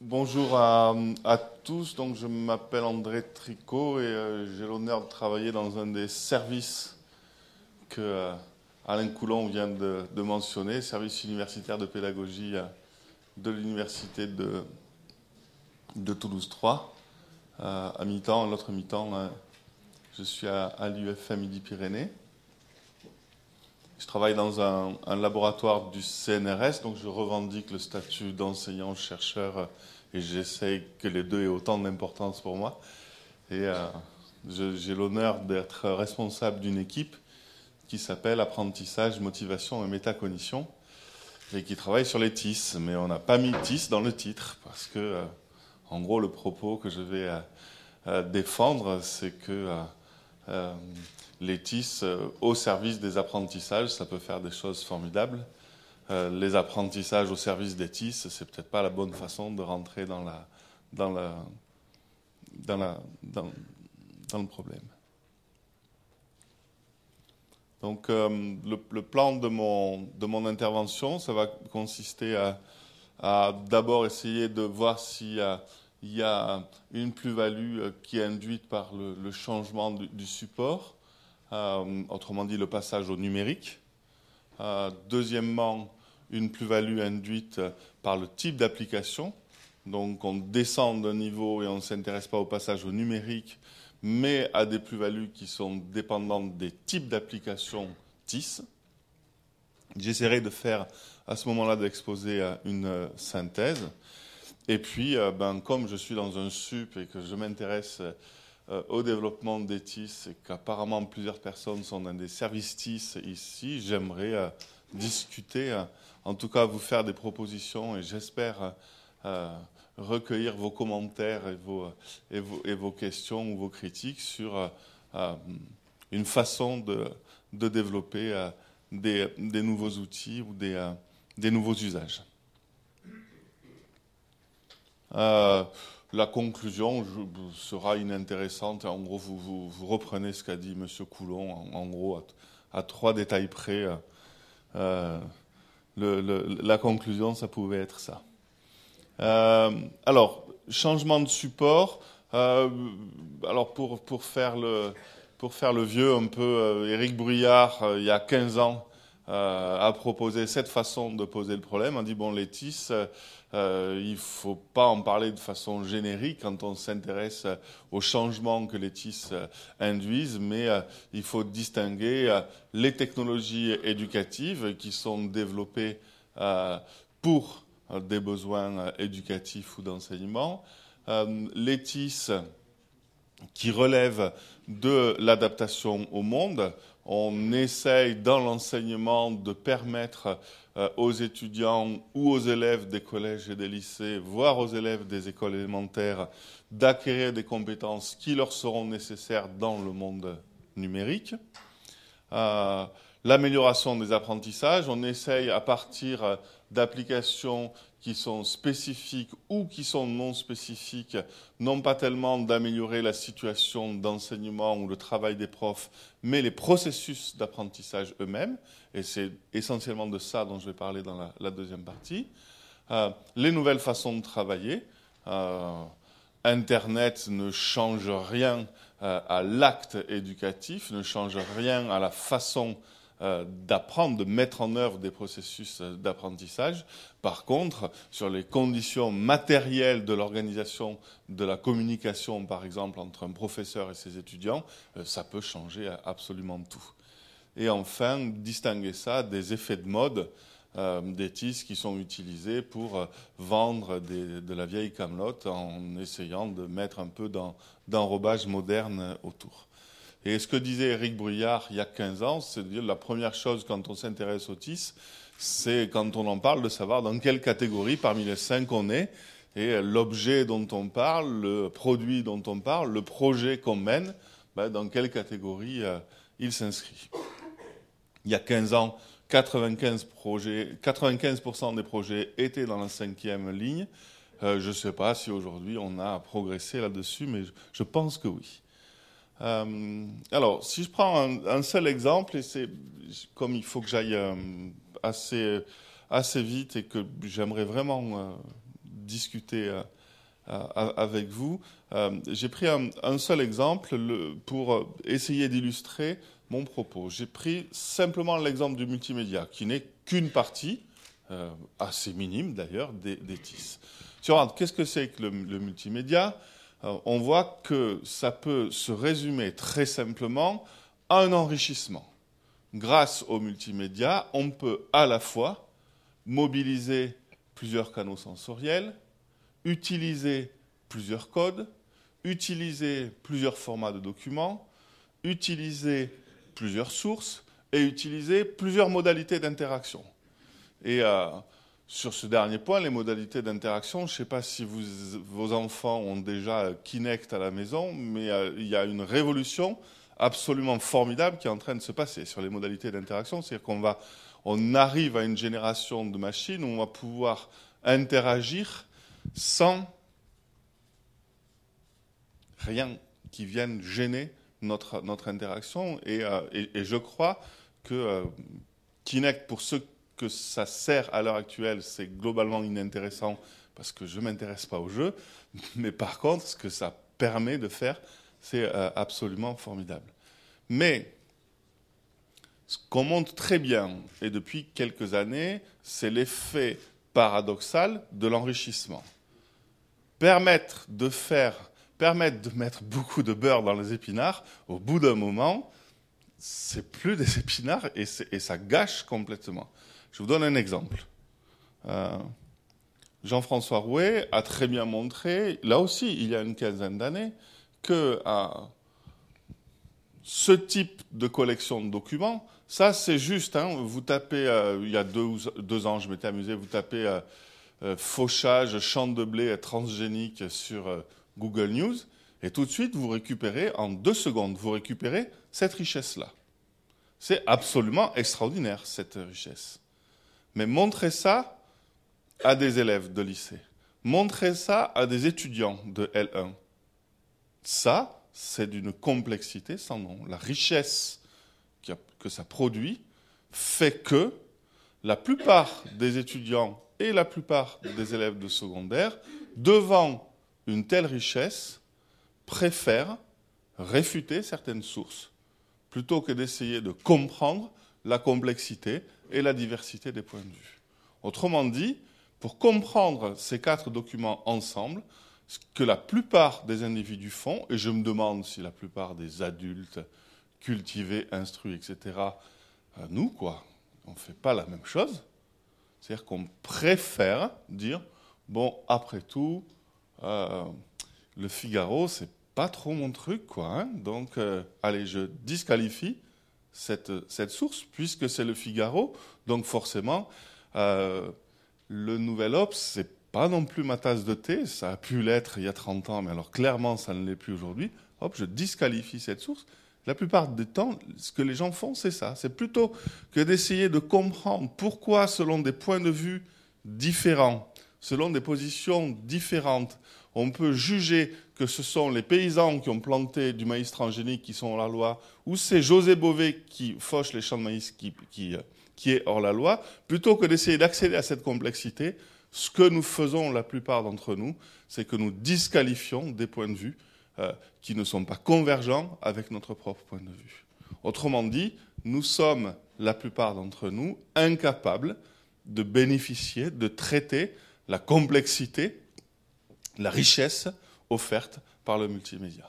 Bonjour à, tous. Donc, je m'appelle André Tricot et euh, j'ai l'honneur de travailler dans un des services que euh, Alain Coulon vient de, mentionner, service universitaire de pédagogie euh, de l'université de, Toulouse 3. à mi-temps, l'autre mi-temps, je suis à, à l'UFM Midi-Pyrénées. Je travaille dans un, laboratoire du CNRS, donc je revendique le statut d'enseignant-chercheur et j'essaie que les deux aient autant d'importance pour moi. Et euh, j'ai l'honneur d'être responsable d'une équipe qui s'appelle Apprentissage, Motivation et Métacognition et qui travaille sur les TIS. Mais on n'a pas mis TIS dans le titre parce que, euh, en gros, le propos que je vais euh, défendre, c'est que les TIS au service des apprentissages, ça peut faire des choses formidables. Euh, les apprentissages au service des TIS, c'est peut-être pas la bonne façon de rentrer dans, la, dans, la, dans, le problème. Donc euh, le, plan de mon, de mon intervention, ça va consister à, à d'abord essayer de voir s'il y a, il y a une plus-value euh, qui est induite par le, changement du, support, autrement dit le passage au numérique. deuxièmement, une plus-value induite par le type d'application. Donc on descend d'un niveau et on ne s'intéresse pas au passage au numérique, mais à des plus-values qui sont dépendantes des types d'applications TIS. J'essaierai de faire à ce moment-là d'exposer une synthèse. Et puis, euh, ben, comme je suis dans un SUP et que je m'intéresse euh, au développement des TIS et qu'apparemment plusieurs personnes sont dans des services TIS ici, j'aimerais euh, discuter en tout cas vous faire des propositions et j'espère recueillir vos commentaires et vos, et, vos, et vos, questions ou vos critiques sur une façon de, de développer des, des, nouveaux outils ou des, des nouveaux usages. La conclusion sera inintéressante. En gros, vous, reprenez ce qu'a dit M. Coulon, en, gros, à, trois détails près. Euh, la conclusion, ça pouvait être ça. Euh, alors, changement de support. Euh, alors, pour, pour, faire le, pour faire le vieux un peu, euh, Éric Bruyard, il y a 15 ans, a proposé cette façon de poser le problème. On dit, bon, les euh, il ne faut pas en parler de façon générique quand on s'intéresse aux changements que les TIS euh, induisent, mais euh, il faut distinguer les technologies éducatives qui sont développées pour des besoins éducatifs ou d'enseignement, les TIS qui relèvent de l'adaptation au monde. On essaye dans l'enseignement de permettre euh, aux étudiants ou aux élèves des collèges et des lycées, voire aux élèves des écoles élémentaires, d'acquérir des compétences qui leur seront nécessaires dans le monde numérique. Euh, l'amélioration des apprentissages, on essaye à partir d'applications qui sont spécifiques ou qui sont non spécifiques, non pas tellement d'améliorer la situation d'enseignement ou le travail des profs, mais les processus d'apprentissage eux-mêmes. Et c'est essentiellement de ça dont je vais parler dans la, deuxième partie. Euh, les nouvelles façons de travailler. Euh, Internet ne change rien euh, à l'acte éducatif, ne change rien à la façon d'apprendre, de mettre en œuvre des processus euh, d'apprentissage. Par contre, sur les conditions matérielles de l'organisation de la communication, par exemple, entre un professeur et ses étudiants, euh, ça peut changer absolument tout. Et enfin, distinguer ça des effets de mode des TIS qui sont utilisés pour vendre de la vieille camelote en essayant de mettre un peu d'enrobage moderne autour. Et ce que disait Eric Bruyard il y a 15 ans, c'est de dire la première chose quand on s'intéresse au TIS, c'est quand on en parle de savoir dans quelle catégorie parmi les cinq on est, et l'objet dont on parle, le produit dont on parle, le projet qu'on mène, ben, dans quelle catégorie euh, il s'inscrit. Il y a 15 ans, 95%, projets, 95 des projets étaient dans la cinquième ligne. Euh, je ne sais pas si aujourd'hui on a progressé là-dessus, mais je pense que oui. Euh, alors, si je prends un, seul exemple, et c'est comme il faut que j'aille euh, assez, assez vite et que j'aimerais vraiment euh, discuter avec vous. J'ai pris un, seul exemple pour essayer d'illustrer mon propos. J'ai pris simplement l'exemple du multimédia, qui n'est qu'une partie, assez minime d'ailleurs, des, des TIS. Si on regarde, qu'est-ce que c'est que le, multimédia? On voit que ça peut se résumer très simplement à un enrichissement. Grâce au multimédia, on peut à la fois mobiliser plusieurs canaux sensoriels, utiliser plusieurs codes, utiliser plusieurs formats de documents, utiliser plusieurs sources et utiliser plusieurs modalités d'interaction. Et euh, sur ce dernier point, les modalités d'interaction, je ne sais pas si vos enfants ont déjà Kinect à la maison, mais euh, il y a une révolution absolument formidable qui est en train de se passer sur les modalités d'interaction. C'est-à-dire qu'on va, on arrive à une génération de machines où on va pouvoir interagir sans rien qui vienne gêner notre, notre interaction. Et, euh, je crois que euh, Kinect, pour ceux que ça sert à l'heure actuelle, c'est globalement inintéressant parce que je ne m'intéresse pas au jeu. Mais par contre, ce que ça permet de faire, c'est euh, absolument formidable. Mais ce qu'on montre très bien, et depuis quelques années, c'est l'effet paradoxal de l'enrichissement. Permettre de faire, permettre de mettre beaucoup de beurre dans les épinards, au bout d'un moment, c'est plus des épinards et, et ça gâche complètement. Je vous donne un exemple. Euh, Jean-François Rouet a très bien montré, là aussi, il y a une quinzaine d'années, que euh, ce type de collection de documents, ça c'est juste, hein, vous tapez, euh, il y a deux, ans, je m'étais amusé, vous tapez fauchage, champ de blé transgénique sur Google News, et tout de suite, vous récupérez, en deux secondes, vous récupérez cette richesse-là. C'est absolument extraordinaire, cette richesse. Mais montrez ça à des élèves de lycée. Montrez ça à des étudiants de L1. Ça, c'est d'une complexité sans nom. La richesse que ça produit fait que la plupart des étudiants et la plupart des élèves de secondaire, devant une telle richesse, préfèrent réfuter certaines sources plutôt que d'essayer de comprendre la complexité et la diversité des points de vue. Autrement dit, pour comprendre ces quatre documents ensemble, ce que la plupart des individus font, et je me demande si la plupart des adultes cultivés, instruits, etc., euh, nous, quoi, on ne fait pas la même chose. C'est-à-dire qu'on préfère dire, bon, après tout, euh, le Figaro, c'est pas trop mon truc, quoi. Hein. donc, euh, allez, je disqualifie cette, source, puisque c'est le Figaro. Donc forcément, euh, le Nouvel Obs, c'est pas non plus ma tasse de thé. Ça a pu l'être il y a 30 ans, mais alors clairement, ça ne l'est plus aujourd'hui. Hop, je disqualifie cette source. La plupart du temps, ce que les gens font, c'est ça. C'est plutôt que d'essayer de comprendre pourquoi, selon des points de vue différents, selon des positions différentes, on peut juger que ce sont les paysans qui ont planté du maïs transgénique qui sont hors la loi, ou c'est José Bové qui fauche les champs de maïs qui, qui, est hors la loi, plutôt que d'essayer d'accéder à cette complexité, ce que nous faisons la plupart d'entre nous, c'est que nous disqualifions des points de vue euh, qui ne sont pas convergents avec notre propre point de vue. Autrement dit, nous sommes, la plupart d'entre nous, incapables de bénéficier, de traiter la complexité la richesse offerte par le multimédia.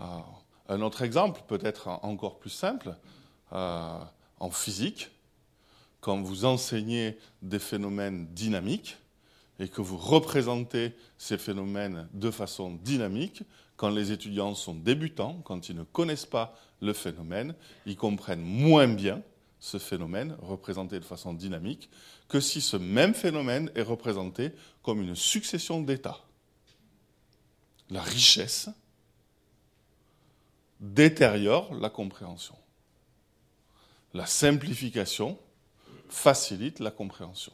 Ah, un autre exemple, peut-être encore plus simple, euh, en physique, quand vous enseignez des phénomènes dynamiques et que vous représentez ces phénomènes de façon dynamique, quand les étudiants sont débutants, quand ils ne connaissent pas le phénomène, ils comprennent moins bien ce phénomène représenté de façon dynamique que si ce même phénomène est représenté comme une succession d'états la richesse détériore la compréhension. La simplification facilite la compréhension.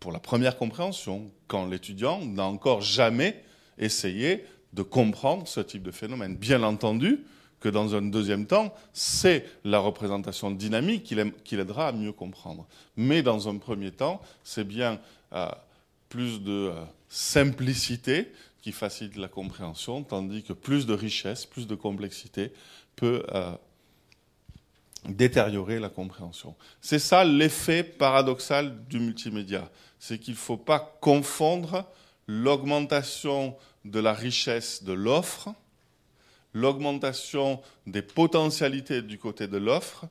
Pour la première compréhension, quand l'étudiant n'a encore jamais essayé de comprendre ce type de phénomène. Bien entendu que dans un deuxième temps, c'est la représentation dynamique qui l'aidera à mieux comprendre. Mais dans un premier temps, c'est bien euh, plus de euh, simplicité qui facilite la compréhension, tandis que plus de richesse, plus de complexité peut euh, détériorer la compréhension. C'est ça l'effet paradoxal du multimédia. C'est qu'il ne faut pas confondre l'augmentation de la richesse de l'offre, l'augmentation des potentialités du côté de l'offre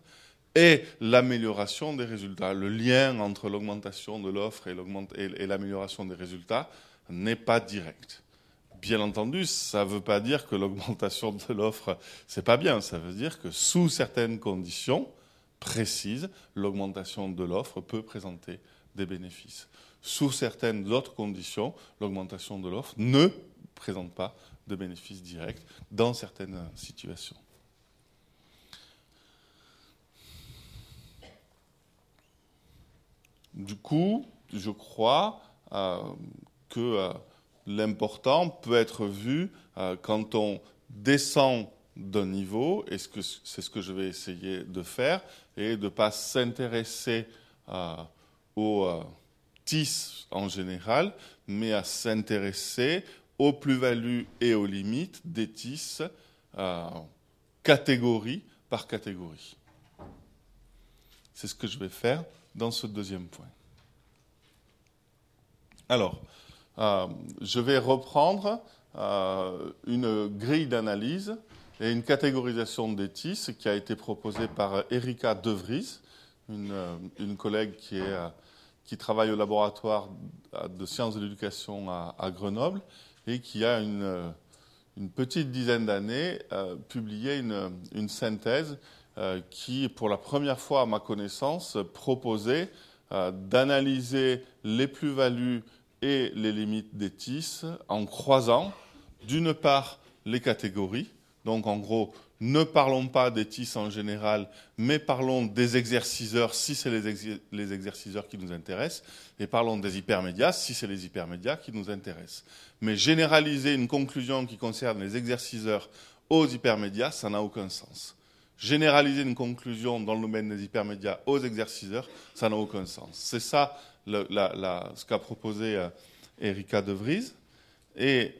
et l'amélioration des résultats. Le lien entre l'augmentation de l'offre et l'amélioration des résultats n'est pas direct. Bien entendu, ça ne veut pas dire que l'augmentation de l'offre, c'est pas bien. Ça veut dire que sous certaines conditions précises, l'augmentation de l'offre peut présenter des bénéfices. Sous certaines autres conditions, l'augmentation de l'offre ne présente pas de bénéfices directs dans certaines situations. Du coup, je crois euh, que euh, l'important peut être vu euh, quand on descend d'un niveau, et c'est ce que je vais essayer de faire, et de ne pas s'intéresser euh, aux euh, TIS en général, mais à s'intéresser aux plus-values et aux limites des TIS catégorie par catégorie. C'est ce que je vais faire dans ce deuxième point. Alors, euh, je vais reprendre euh, une grille d'analyse et une catégorisation des TIS qui a été proposée par Erika De Vries, une, euh, une collègue qui, travaille au laboratoire de sciences de l'éducation à, Grenoble et qui a une, petite dizaine d'années publié une, une synthèse qui, pour la première fois à ma connaissance, proposait d'analyser les plus-values et les limites des TIS en croisant d'une part les catégories, donc en gros, ne parlons pas des TIS en général, mais parlons des exerciceurs si c'est les, les, exerciceurs qui nous intéressent, et parlons des hypermédias si c'est les hypermédias qui nous intéressent. Mais généraliser une conclusion qui concerne les exerciceurs aux hypermédias, ça n'a aucun sens. Généraliser une conclusion dans le domaine des hypermédias aux exerciceurs, ça n'a aucun sens. C'est ça ce qu'a proposé euh, Erika De Vries. Et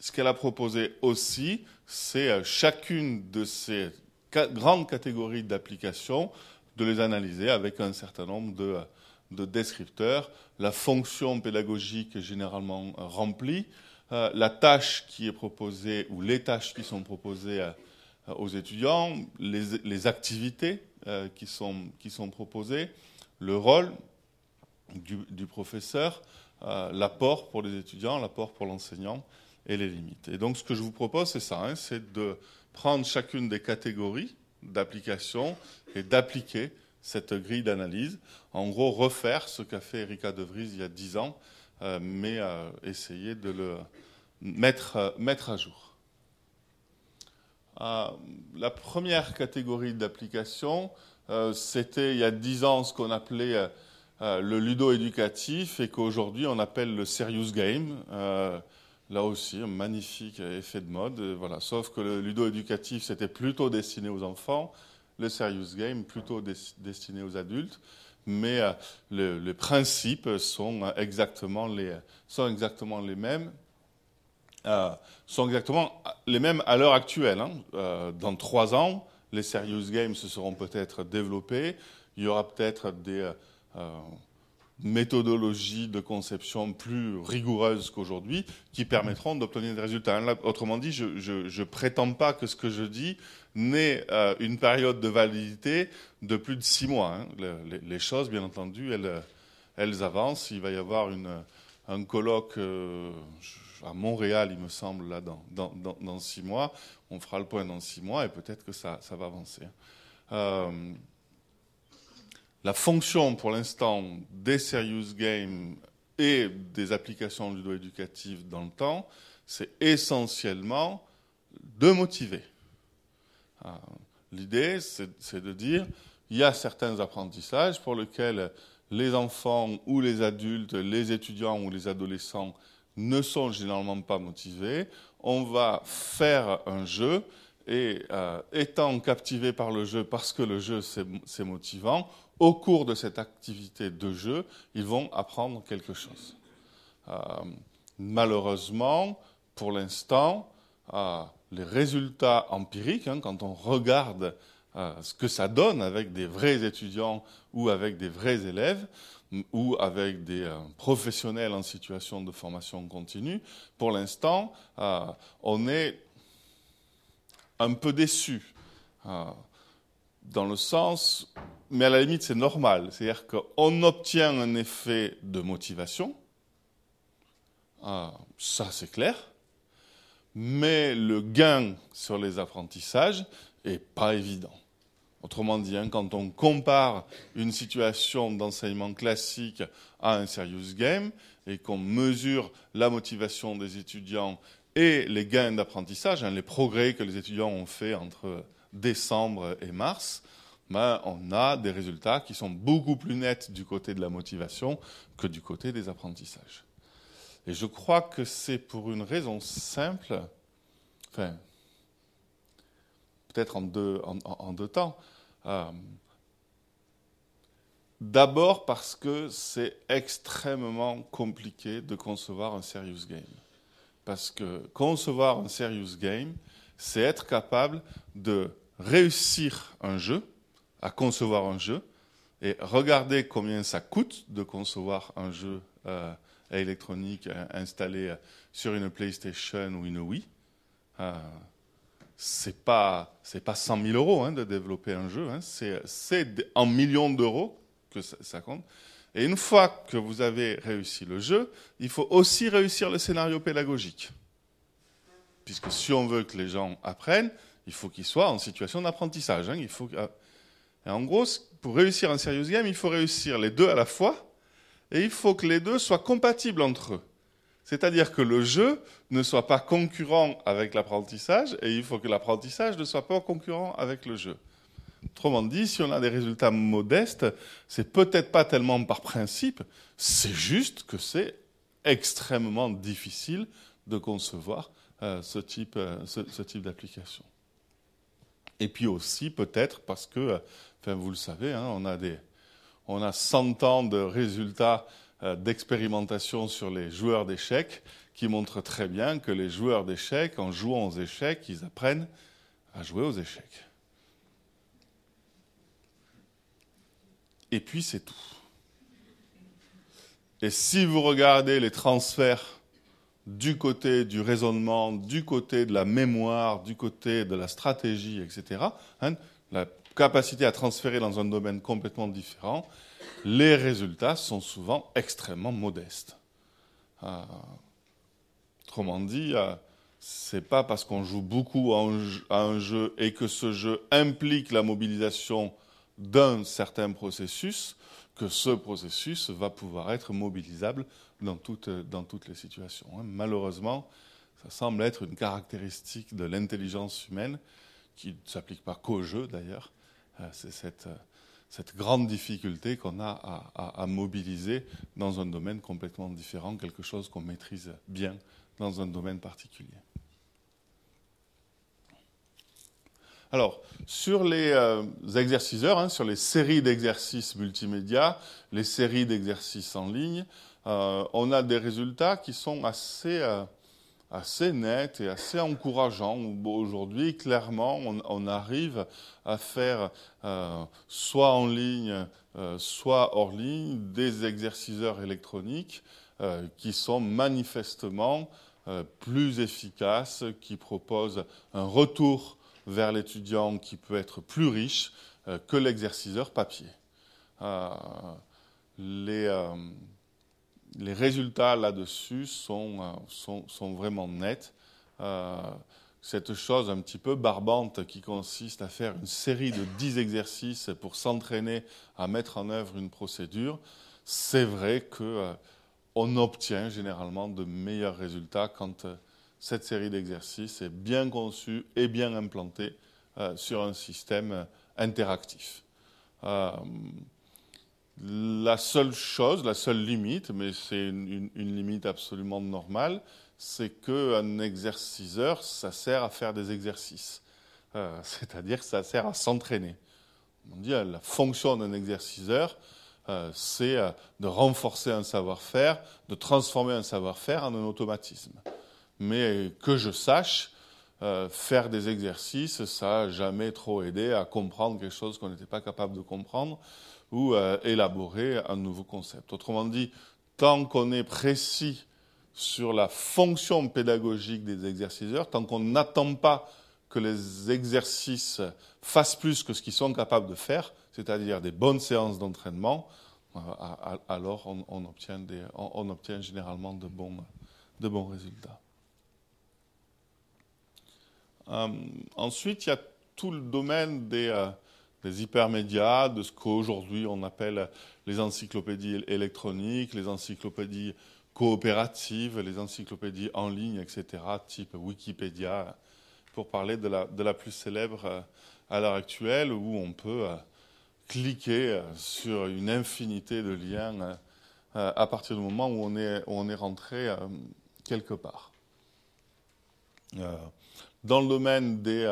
ce qu'elle a proposé aussi, c'est euh, chacune de ces grandes catégories d'applications, de les analyser avec un certain nombre de, euh, de descripteurs, la fonction pédagogique généralement remplie, la tâche qui est proposée ou les tâches qui sont proposées aux étudiants, les, les activités qui, sont, qui sont proposées, le rôle, du, professeur, euh, l'apport pour les étudiants, l'apport pour l'enseignant et les limites. Et donc ce que je vous propose, c'est ça, hein, c'est de prendre chacune des catégories d'application et d'appliquer cette grille d'analyse. En gros, refaire ce qu'a fait Erika De Vries il y a dix ans, euh, mais euh, essayer de le mettre, mettre à jour. la première catégorie d'application, c'était il y a dix ans ce qu'on appelait euh, le ludo-éducatif et qu'aujourd'hui on appelle le serious game. Euh, là aussi, un magnifique effet de mode. Voilà. Sauf que le ludo-éducatif, c'était plutôt destiné aux enfants, le serious game plutôt destiné aux adultes. Mais euh, les principes sont exactement les, sont exactement les mêmes. sont exactement les mêmes à l'heure actuelle. Hein. dans trois ans, les serious games se seront peut-être développés. Il y aura peut-être des euh, méthodologies de conception plus rigoureuses qu'aujourd'hui qui permettront d'obtenir des résultats. autrement dit, je ne prétends pas que ce que je dis n'ait euh, une période de validité de plus de six mois. Hein. les, choses, bien entendu, elles, avancent. Il va y avoir un colloque euh, à Montréal, il me semble, là, dans, six mois. On fera le point dans six mois et peut-être que ça, va avancer. La fonction pour l'instant des serious games et des applications ludo-éducatives dans le temps, c'est essentiellement de motiver. Ah, l'idée, c'est de dire, il y a certains apprentissages pour lesquels les enfants ou les adultes, les étudiants ou les adolescents ne sont généralement pas motivés. On va faire un jeu et euh, étant captivés par le jeu parce que le jeu c'est motivant, au cours de cette activité de jeu, ils vont apprendre quelque chose. Euh, malheureusement, pour l'instant, euh, les résultats empiriques, hein, quand on regarde ce que ça donne avec des vrais étudiants ou avec des vrais élèves, ou avec des professionnels en situation de formation continue, pour l'instant, on est un peu déçu. Dans le sens, mais à la limite c'est normal, c'est-à-dire qu'on obtient un effet de motivation, ah, ça c'est clair, mais le gain sur les apprentissages est pas évident. Autrement dit, hein, quand on compare une situation d'enseignement classique à un serious game et qu'on mesure la motivation des étudiants et les gains d'apprentissage, hein, les progrès que les étudiants ont fait entre décembre et mars, ben, on a des résultats qui sont beaucoup plus nets du côté de la motivation que du côté des apprentissages. Et je crois que c'est pour une raison simple, enfin, peut-être en deux, en, deux temps. Euh, d'abord parce que c'est extrêmement compliqué de concevoir un serious game. Parce que concevoir un serious game, c'est être capable de réussir un jeu, à concevoir un jeu, et regarder combien ça coûte de concevoir un jeu euh, électronique euh, installé sur une PlayStation ou une Wii. Euh, c'est pas pas 100 000 euros hein, de développer un jeu, hein. c'est en millions d'euros que ça compte. Et une fois que vous avez réussi le jeu, il faut aussi réussir le scénario pédagogique. Puisque si on veut que les gens apprennent, il faut qu'ils soient en situation d'apprentissage. Hein. Il faut... en gros, pour réussir un serious game, il faut réussir les deux à la fois, et il faut que les deux soient compatibles entre eux. C'est-à-dire que le jeu ne soit pas concurrent avec l'apprentissage, et il faut que l'apprentissage ne soit pas concurrent avec le jeu. Autrement dit, si on a des résultats modestes, c'est peut-être pas tellement par principe, c'est juste que c'est extrêmement difficile de concevoir euh, ce type, euh, ce, type d'application. Et puis aussi peut-être parce que, euh, enfin vous le savez, hein, on a des, on a 100 ans de résultats d'expérimentation sur les joueurs d'échecs qui montrent très bien que les joueurs d'échecs, en jouant aux échecs, ils apprennent à jouer aux échecs. et puis c'est tout. Et si vous regardez les transferts du côté du raisonnement, du côté de la mémoire, du côté de la stratégie, etc., hein, la capacité à transférer dans un domaine complètement différent, les résultats sont souvent extrêmement modestes. Euh, autrement dit, euh, c'est pas parce qu'on joue beaucoup à un jeu et que ce jeu implique la mobilisation d'un certain processus que ce processus va pouvoir être mobilisable dans toutes, les situations. Hein. Malheureusement, ça semble être une caractéristique de l'intelligence humaine qui ne s'applique pas qu'au jeu d'ailleurs. Euh, c'est cette, cette, grande difficulté qu'on a à, mobiliser dans un domaine complètement différent, quelque chose qu'on maîtrise bien dans un domaine particulier. Alors, sur les euh, exerciceurs, hein, sur les séries d'exercices multimédia, les séries d'exercices en ligne, euh, on a des résultats qui sont assez, euh, nets et assez encourageants. Aujourd'hui, clairement, on, arrive à faire soit en ligne, soit hors ligne, des exerciceurs électroniques qui sont manifestement plus efficaces, qui proposent un retour vers l'étudiant qui peut être plus riche euh, que l'exerciceur papier. Euh, les, euh, les, résultats là-dessus sont, sont, sont, vraiment nets. cette chose un petit peu barbante qui consiste à faire une série de 10 exercices pour s'entraîner à mettre en œuvre une procédure, c'est vrai que on obtient généralement de meilleurs résultats quand cette série d'exercices est bien conçue et bien implantée euh, sur un système euh, interactif. Euh, la seule chose, la seule limite, mais c'est une, limite absolument normale, c'est qu'un exerciceur, ça sert à faire des exercices. c'est-à-dire que ça sert à s'entraîner. On dit la fonction d'un exerciceur, c'est de renforcer un savoir-faire, de transformer un savoir-faire en un automatisme. Mais que je sache, faire des exercices, ça n'a jamais trop aidé à comprendre quelque chose qu'on n'était pas capable de comprendre ou élaborer un nouveau concept. Autrement dit, tant qu'on est précis sur la fonction pédagogique des exerciceurs, tant qu'on n'attend pas que les exercices fassent plus que ce qu'ils sont capables de faire, c'est-à-dire des bonnes séances d'entraînement, euh, alors on, obtient généralement de bons résultats. Euh, ensuite, il y a tout le domaine des, euh, des hypermédias, de ce qu'aujourd'hui on appelle les encyclopédies électroniques, les encyclopédies coopératives, les encyclopédies en ligne, etc., type Wikipédia, pour parler de la, plus célèbre euh, à l'heure actuelle, où on peut cliquer sur une infinité de liens à partir du moment où on est rentré quelque part. Dans le domaine des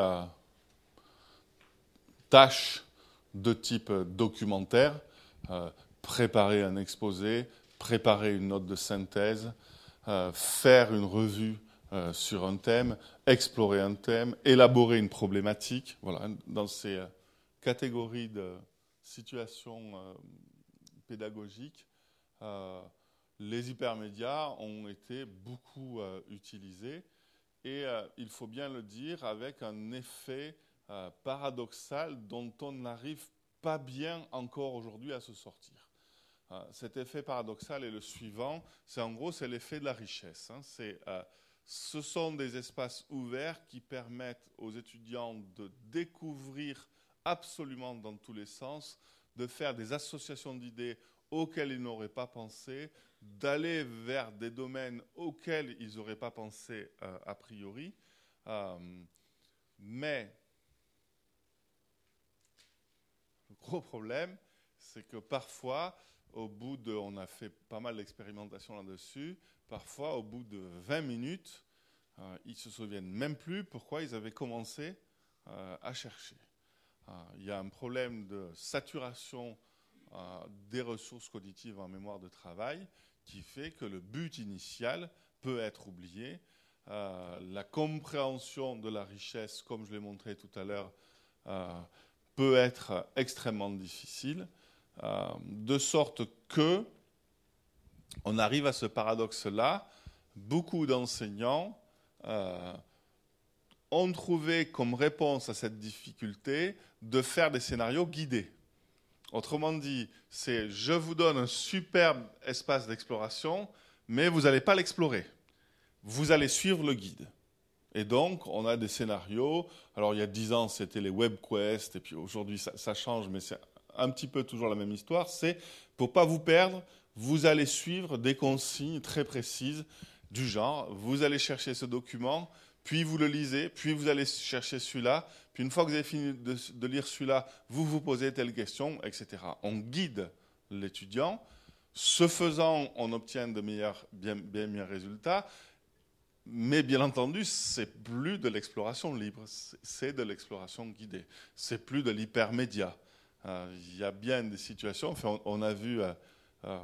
tâches de type documentaire, préparer un exposé, préparer une note de synthèse, euh, faire une revue euh, sur un thème, explorer un thème, élaborer une problématique. Voilà, dans ces euh, catégories de situations pédagogiques, les hypermédias ont été beaucoup utilisés et il faut bien le dire avec un effet paradoxal dont on n'arrive pas bien encore aujourd'hui à se sortir. Ah, cet effet paradoxal est le suivant, c'est en gros c'est l'effet de la richesse. Hein. Euh, ce sont des espaces ouverts qui permettent aux étudiants de découvrir absolument dans tous les sens, de faire des associations d'idées auxquelles ils n'auraient pas pensé, d'aller vers des domaines auxquels ils n'auraient pas pensé euh, a priori. Euh, mais le gros problème, c'est que parfois, au bout de, on a fait pas mal d'expérimentations là-dessus, parfois au bout de 20 minutes, euh, ils se souviennent même plus pourquoi ils avaient commencé euh, à chercher. Il y a un problème de saturation des ressources cognitives en mémoire de travail qui fait que le but initial peut être oublié. la compréhension de la richesse, comme je l'ai montré tout à l'heure, peut être extrêmement difficile. Euh, de sorte que on arrive à ce paradoxe-là. Beaucoup d'enseignants euh, ont trouvé comme réponse à cette difficulté de faire des scénarios guidés. Autrement dit, c'est je vous donne un superbe espace d'exploration, mais vous n'allez pas l'explorer. Vous allez suivre le guide. Et donc, on a des scénarios. Alors, il y a dix ans, c'était les WebQuest, et puis aujourd'hui, ça, ça, change, mais c'est un petit peu toujours la même histoire, c'est pour pas vous perdre, vous allez suivre des consignes très précises du genre, vous allez chercher ce document, puis vous le lisez, puis vous allez chercher celui-là, puis une fois que vous avez fini de, lire celui-là, vous vous posez telle question, etc. On guide l'étudiant. Ce faisant, on obtient de meilleurs, résultats. Mais bien entendu, c'est plus de l'exploration libre, c'est de l'exploration guidée. C'est plus de l'hypermédia. Euh, il y a bien des situations, enfin, on, a vu euh, euh,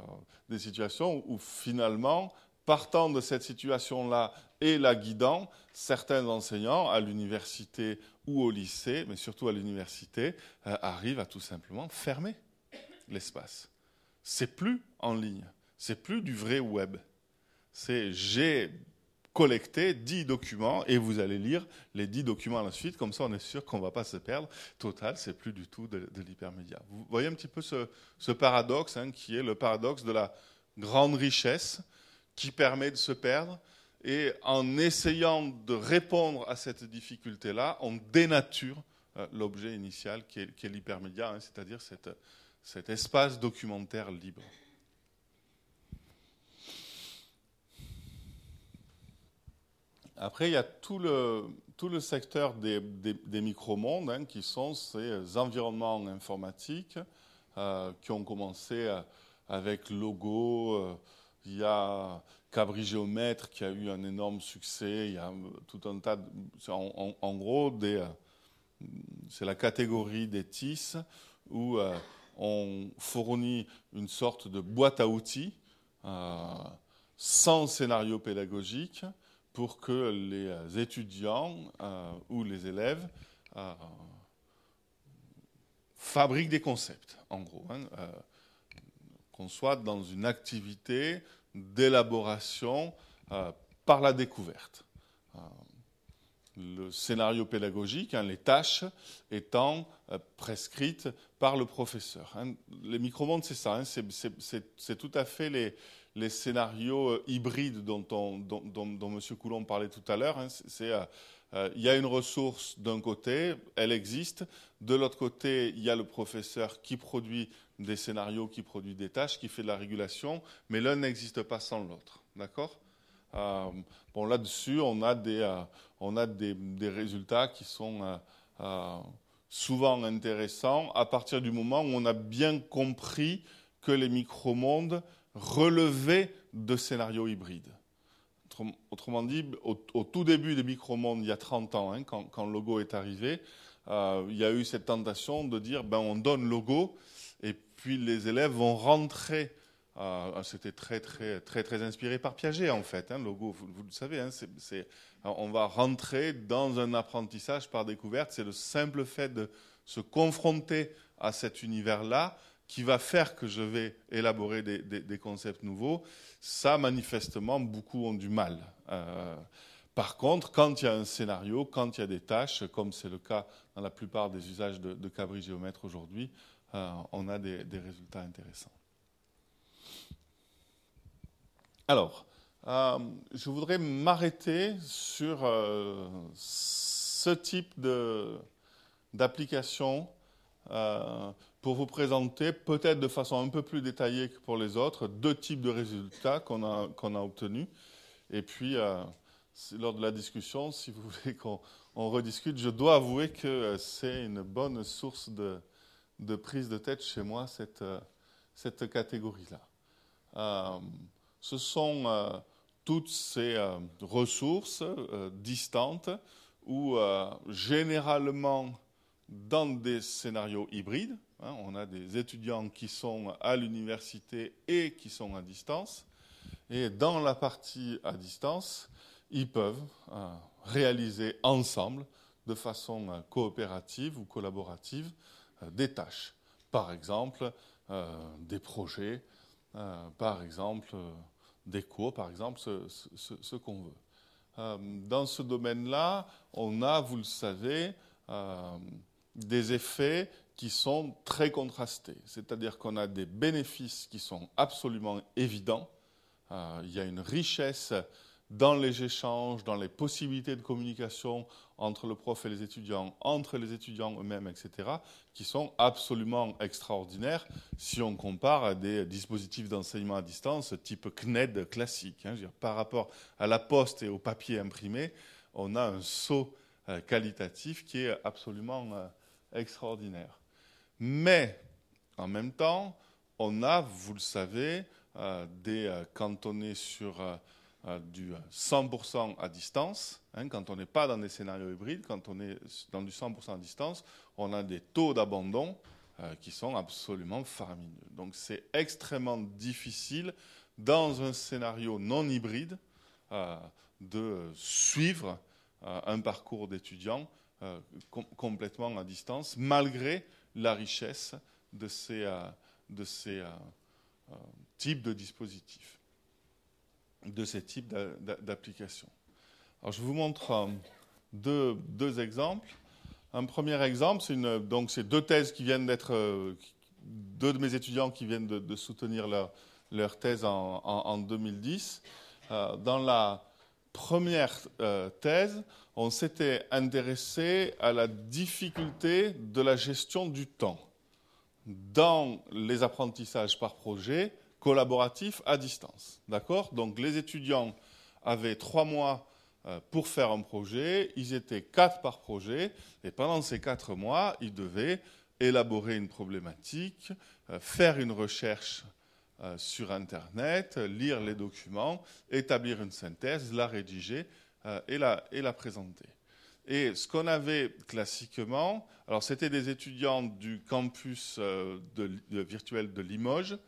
des situations où finalement, partant de cette situation-là et la guidant, certains enseignants à l'université ou au lycée, mais surtout à l'université, arrivent à tout simplement fermer l'espace. C'est plus en ligne, c'est plus du vrai web. C'est j'ai collecter 10 documents et vous allez lire les 10 documents à la suite. Comme ça, on est sûr qu'on ne va pas se perdre. Total, c'est plus du tout de, l'hypermédia. Vous voyez un petit peu ce, paradoxe hein, qui est le paradoxe de la grande richesse qui permet de se perdre. Et en essayant de répondre à cette difficulté-là, on dénature euh, l'objet initial qui est, l'hypermédia, hein, c'est-à-dire cet espace documentaire libre. Après, il y a tout le, tout le secteur des, des, micro-mondes, hein, qui sont ces environnements informatiques euh, qui ont commencé euh, avec Logo. Euh, il y a Cabri Géomètre qui a eu un énorme succès. Il y a tout un tas de. En, gros, des, c'est la catégorie des TIS où on fournit une sorte de boîte à outils sans scénario pédagogique pour que les étudiants ou les élèves fabriquent des concepts, en gros. Hein, qu'on soit dans une activité d'élaboration euh, par la découverte. Euh, le scénario pédagogique, hein, les tâches étant euh, prescrites par le professeur. Hein. Les micromondes, c'est ça, hein, c'est tout à fait les, scénarios hybrides dont, on, M. Coulon parlait tout à l'heure. Il y a une ressource d'un côté, elle existe. De l'autre côté, il y a le professeur qui produit des scénarios, qui produit des tâches, qui fait de la régulation, mais l'un n'existe pas sans l'autre. D'accord? Euh, Bon, là-dessus, on a, des, euh, on a des, résultats qui sont euh, souvent intéressants à partir du moment où on a bien compris que les micromondes relevaient de scénarios hybrides. Autrement dit, au, tout début des micromondes, il y a 30 ans, hein, quand, quand, logo est arrivé, il y a eu cette tentation de dire ben, on donne logo et puis les élèves vont rentrer. Euh, c'était très, très, très, très inspiré par Piaget, en fait, hein, logo, vous, le savez. Hein, on va rentrer dans un apprentissage par découverte. C'est le simple fait de se confronter à cet univers-là qui va faire que je vais élaborer des, concepts nouveaux. Ça, manifestement, beaucoup ont du mal. Euh, par contre, quand il y a un scénario, quand il y a des tâches, comme c'est le cas dans la plupart des usages de, de Cabri Géomètre aujourd'hui, euh, on a des, résultats intéressants. Alors, euh, je voudrais m'arrêter sur ce type d'application pour vous présenter, peut-être de façon un peu plus détaillée que pour les autres, deux types de résultats qu'on a, qu'on a obtenus. Et puis, lors de la discussion, si vous voulez qu'on rediscute, je dois avouer que c'est une bonne source de, de prise de tête chez moi, cette, euh, cette catégorie-là. Euh, ce sont euh, toutes ces ressources distantes où généralement dans des scénarios hybrides, hein, on a des étudiants qui sont à l'université et qui sont à distance, et dans la partie à distance, ils peuvent réaliser ensemble de façon coopérative ou collaborative euh, des tâches. Par exemple, euh, des projets, euh, par exemple, des cours, par exemple, ce, qu'on veut. dans ce domaine-là, on a, vous le savez, des effets qui sont très contrastés. C'est-à-dire qu'on a des bénéfices qui sont absolument évidents. il y a une richesse dans les échanges, dans les possibilités de communication entre le prof et les étudiants, entre les étudiants eux-mêmes, etc., qui sont absolument extraordinaires si on compare à des dispositifs d'enseignement à distance type CNED classique. Hein. par rapport à la poste et au papier imprimé, on a un saut euh, qualitatif qui est absolument euh, extraordinaire. Mais en même temps, on a, vous le savez, euh, des cantonnés sur du 100% à distance. Hein, quand on n'est pas dans des scénarios hybrides, quand on est dans du 100% à distance, on a des taux d'abandon euh, qui sont absolument faramineux. Donc c'est extrêmement difficile dans un scénario non hybride euh, de suivre euh, un parcours d'étudiant complètement à distance, malgré la richesse de ces, de ces types de dispositifs de ces types d'applications. Alors, je vous montre euh, deux, deux, exemples. Un premier exemple, c'est donc c'est deux thèses qui viennent d'être euh, deux de mes étudiants qui viennent de, soutenir leur, leur thèse en, en, 2010. Euh, dans la première thèse, on s'était intéressé à la difficulté de la gestion du temps dans les apprentissages par projet collaboratif à distance. D'accord? Donc les étudiants avaient trois mois euh, pour faire un projet, ils étaient quatre par projet, et pendant ces quatre mois, ils devaient élaborer une problématique, euh, faire une recherche euh, sur Internet, lire les documents, établir une synthèse, la rédiger et la, et la présenter. Et ce qu'on avait classiquement, alors c'était des étudiants du campus euh, virtuel de Limoges,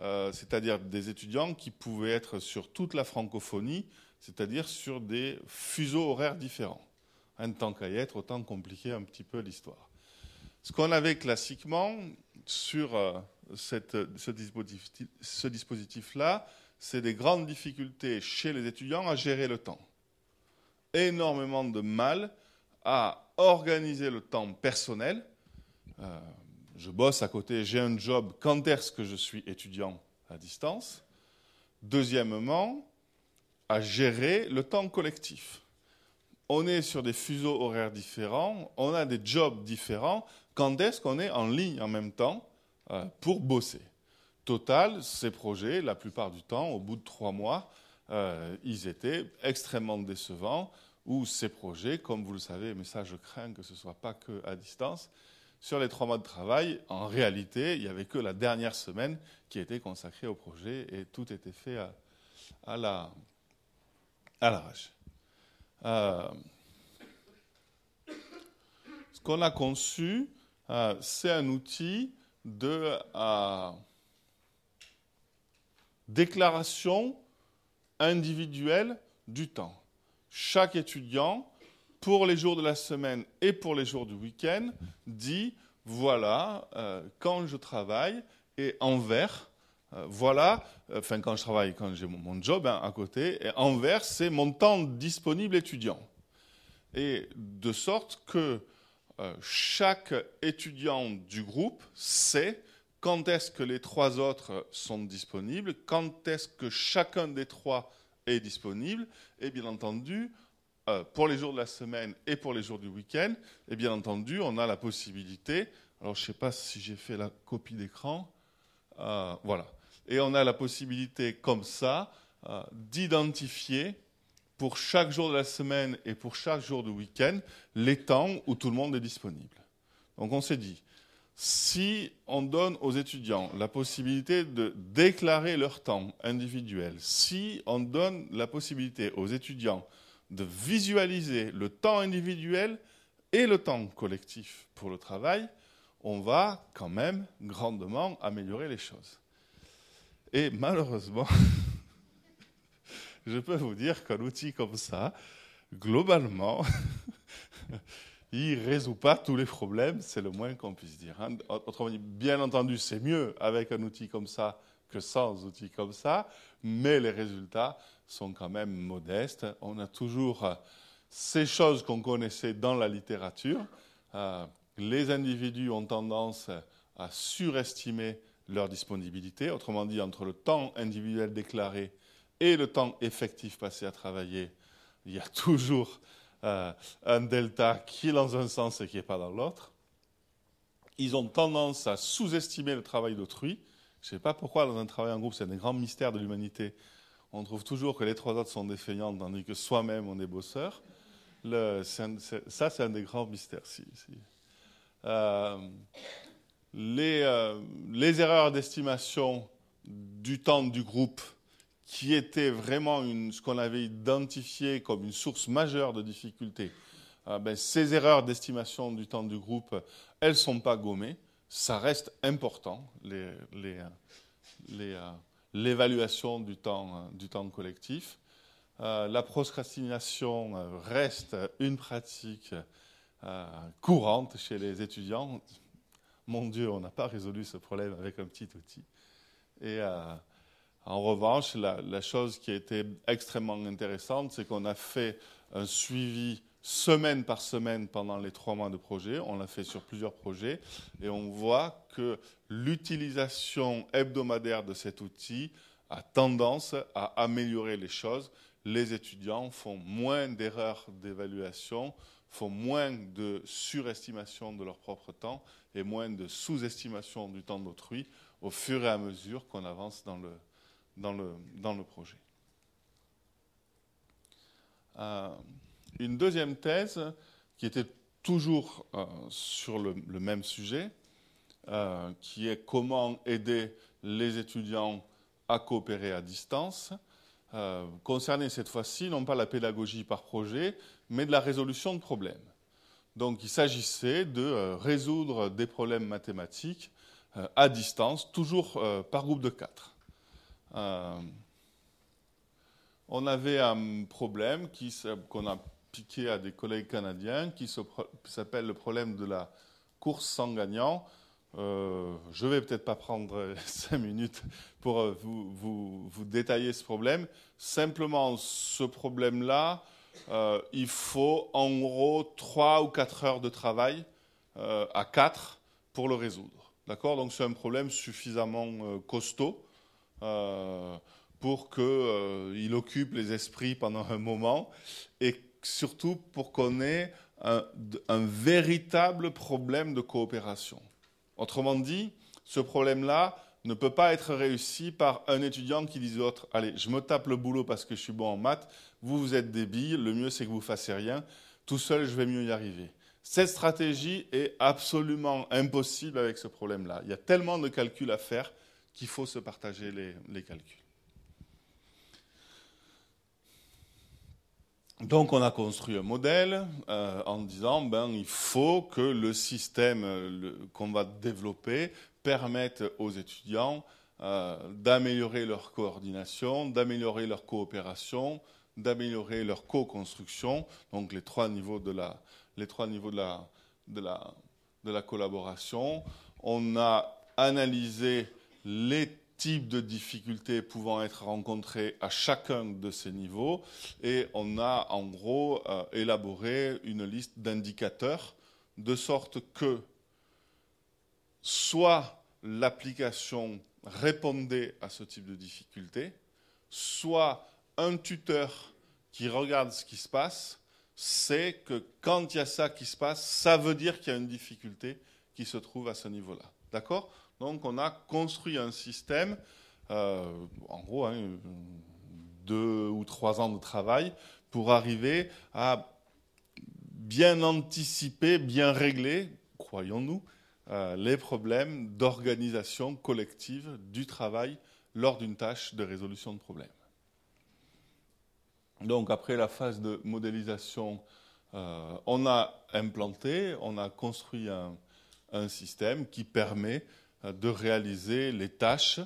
euh, c'est-à-dire des étudiants qui pouvaient être sur toute la francophonie, c'est-à-dire sur des fuseaux horaires différents. En tant qu'à y être, autant compliquer un petit peu l'histoire. Ce qu'on avait classiquement sur ce dispositif-là, c'est des grandes difficultés chez les étudiants à gérer le temps. Énormément de mal à organiser le temps personnel. Euh, je bosse à côté, j'ai un job, quand est-ce que je suis étudiant à distance? Deuxièmement, à gérer le temps collectif. On est sur des fuseaux horaires différents, on a des jobs différents. Quand est-ce qu'on est en ligne en même temps? Pour bosser Total, ces projets, la plupart du temps, au bout de trois mois, euh, ils étaient extrêmement décevants, ou ces projets, comme vous le savez, mais ça je crains que ce ne soit pas que à distance, sur les trois mois de travail, en réalité, il n'y avait que la dernière semaine qui était consacrée au projet et tout était fait à, la à l'arrache. Euh, ce qu'on a conçu, euh, c'est un outil de euh, déclaration individuelle du temps. Chaque étudiant, pour les jours de la semaine et pour les jours du week-end, dit voilà, euh, quand je travaille, et en vert, euh, voilà, enfin quand je travaille, quand j'ai mon, job hein, à côté, et en vert, c'est mon temps disponible étudiant. Et de sorte que chaque étudiant du groupe sait quand est-ce que les trois autres sont disponibles, quand est-ce que chacun des trois est disponible, et bien entendu, euh, pour les jours de la semaine et pour les jours du week-end, et bien entendu, on a la possibilité, alors je ne sais pas si j'ai fait la copie d'écran, euh, voilà, et on a la possibilité comme ça euh, d'identifier pour chaque jour de la semaine et pour chaque jour du week-end les temps où tout le monde est disponible. Donc on s'est dit, si on donne aux étudiants la possibilité de déclarer leur temps individuel, si on donne la possibilité aux étudiants de visualiser le temps individuel et le temps collectif pour le travail, on va quand même grandement améliorer les choses. Et malheureusement, je peux vous dire qu'un outil comme ça, globalement, il ne résout pas tous les problèmes, c'est le moins qu'on puisse dire. Hein. Autrement dit, bien entendu, c'est mieux avec un outil comme ça que sans outil comme ça, mais les résultats sont quand même modestes. On a toujours ces choses qu'on connaissait dans la littérature. Euh, les individus ont tendance à surestimer leur disponibilité, autrement dit, entre le temps individuel déclaré et le temps effectif passé à travailler, il y a toujours euh, un delta qui est dans un sens et qui n'est pas dans l'autre. Ils ont tendance à sous-estimer le travail d'autrui. Je ne sais pas pourquoi dans un travail en groupe, c'est un des grands mystères de l'humanité. On trouve toujours que les trois autres sont défaillants, tandis que soi-même, on est bosseur. ça, c'est un des grands mystères. Euh, euh, les erreurs d'estimation du temps du groupe qui était vraiment ce qu'on avait identifié comme une source majeure de difficulté, ah ben, ces erreurs d'estimation du temps du groupe, elles ne sont pas gommées. Ça reste important, l'évaluation du, temps, temps collectif. Euh, la procrastination euh, reste une pratique euh, courante chez les étudiants. Mon Dieu, on n'a pas résolu ce problème avec un petit outil. Et en revanche, la, chose qui a été extrêmement intéressante, c'est qu'on a fait un suivi semaine par semaine pendant les trois mois de projet. On l'a fait sur plusieurs projets et on voit que l'utilisation hebdomadaire de cet outil a tendance à améliorer les choses. Les étudiants font moins d'erreurs d'évaluation, font moins de surestimation de leur propre temps et moins de sous-estimation du temps d'autrui au fur et à mesure qu'on avance dans le, dans le, projet. Euh, une deuxième thèse qui était toujours euh, sur le, même sujet, euh, qui est comment aider les étudiants à coopérer à distance. concernait cette fois-ci non pas la pédagogie par projet, mais de la résolution de problèmes. Donc il s'agissait de résoudre des problèmes mathématiques à distance, toujours par groupe de quatre. On avait un problème qu'on a piqué à des collègues canadiens qui s'appelle le problème de la course sans gagnant. Euh, je ne vais peut-être pas prendre cinq minutes pour euh, vous, détailler ce problème. Simplement, ce problème-là, euh, il faut en gros trois ou quatre heures de travail à quatre pour le résoudre. D'accord? Donc c'est un problème suffisamment costaud pour qu'il occupe les esprits pendant un moment et surtout pour qu'on ait un véritable problème de coopération. Autrement dit, ce problème-là ne peut pas être réussi par un étudiant qui dit autre Allez, je me tape le boulot parce que je suis bon en maths, vous, vous êtes débile, le mieux c'est que vous fassiez rien, tout seul je vais mieux y arriver. Cette stratégie est absolument impossible avec ce problème-là. Il y a tellement de calculs à faire qu'il faut se partager les calculs. Donc on a construit un modèle euh, en disant ben il faut que le système qu'on va développer permette aux étudiants euh, d'améliorer leur coordination, d'améliorer leur coopération, d'améliorer leur co-construction, donc les trois niveaux de la, les trois niveaux de la, de la, de la collaboration. On a analysé les types de difficultés pouvant être rencontrées à chacun de ces niveaux. Et on a en gros euh, élaboré une liste d'indicateurs de sorte que soit l'application répondait à ce type de difficulté, soit un tuteur qui regarde ce qui se passe sait que quand il y a ça qui se passe, ça veut dire qu'il y a une difficulté qui se trouve à ce niveau-là. D'accord? Donc on a construit un système, euh, en gros, hein, deux ou trois ans de travail pour arriver à bien anticiper, bien régler, croyons-nous, euh, les problèmes d'organisation collective du travail lors d'une tâche de résolution de problèmes. Donc après la phase de modélisation, euh, on a implanté, on a construit un système qui permet euh, de réaliser les tâches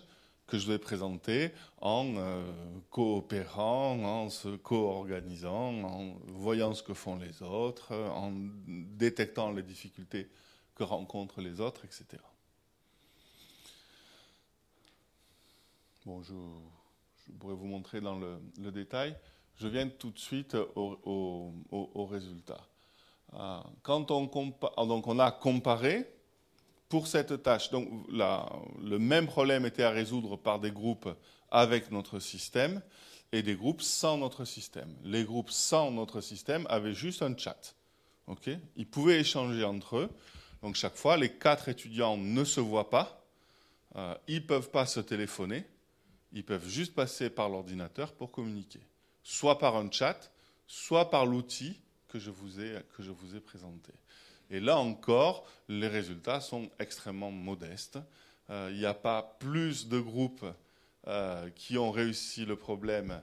que je vais présenter en euh, coopérant, en se co-organisant, en voyant ce que font les autres, en détectant les difficultés que rencontrent les autres, etc. Bon, je, pourrais vous montrer dans le, détail. Je viens tout de suite au, au résultat. Euh, quand on, donc on a comparé pour cette tâche. Donc le même problème était à résoudre par des groupes avec notre système et des groupes sans notre système. Les groupes sans notre système avaient juste un chat. ils pouvaient échanger entre eux. Donc chaque fois, les quatre étudiants ne se voient pas. Euh, ils ne peuvent pas se téléphoner. Ils peuvent juste passer par l'ordinateur pour communiquer. Soit par un chat, soit par l'outil que je vous ai présenté. Et là encore, les résultats sont extrêmement modestes. Euh, il n'y a pas plus de groupes euh, qui ont réussi le problème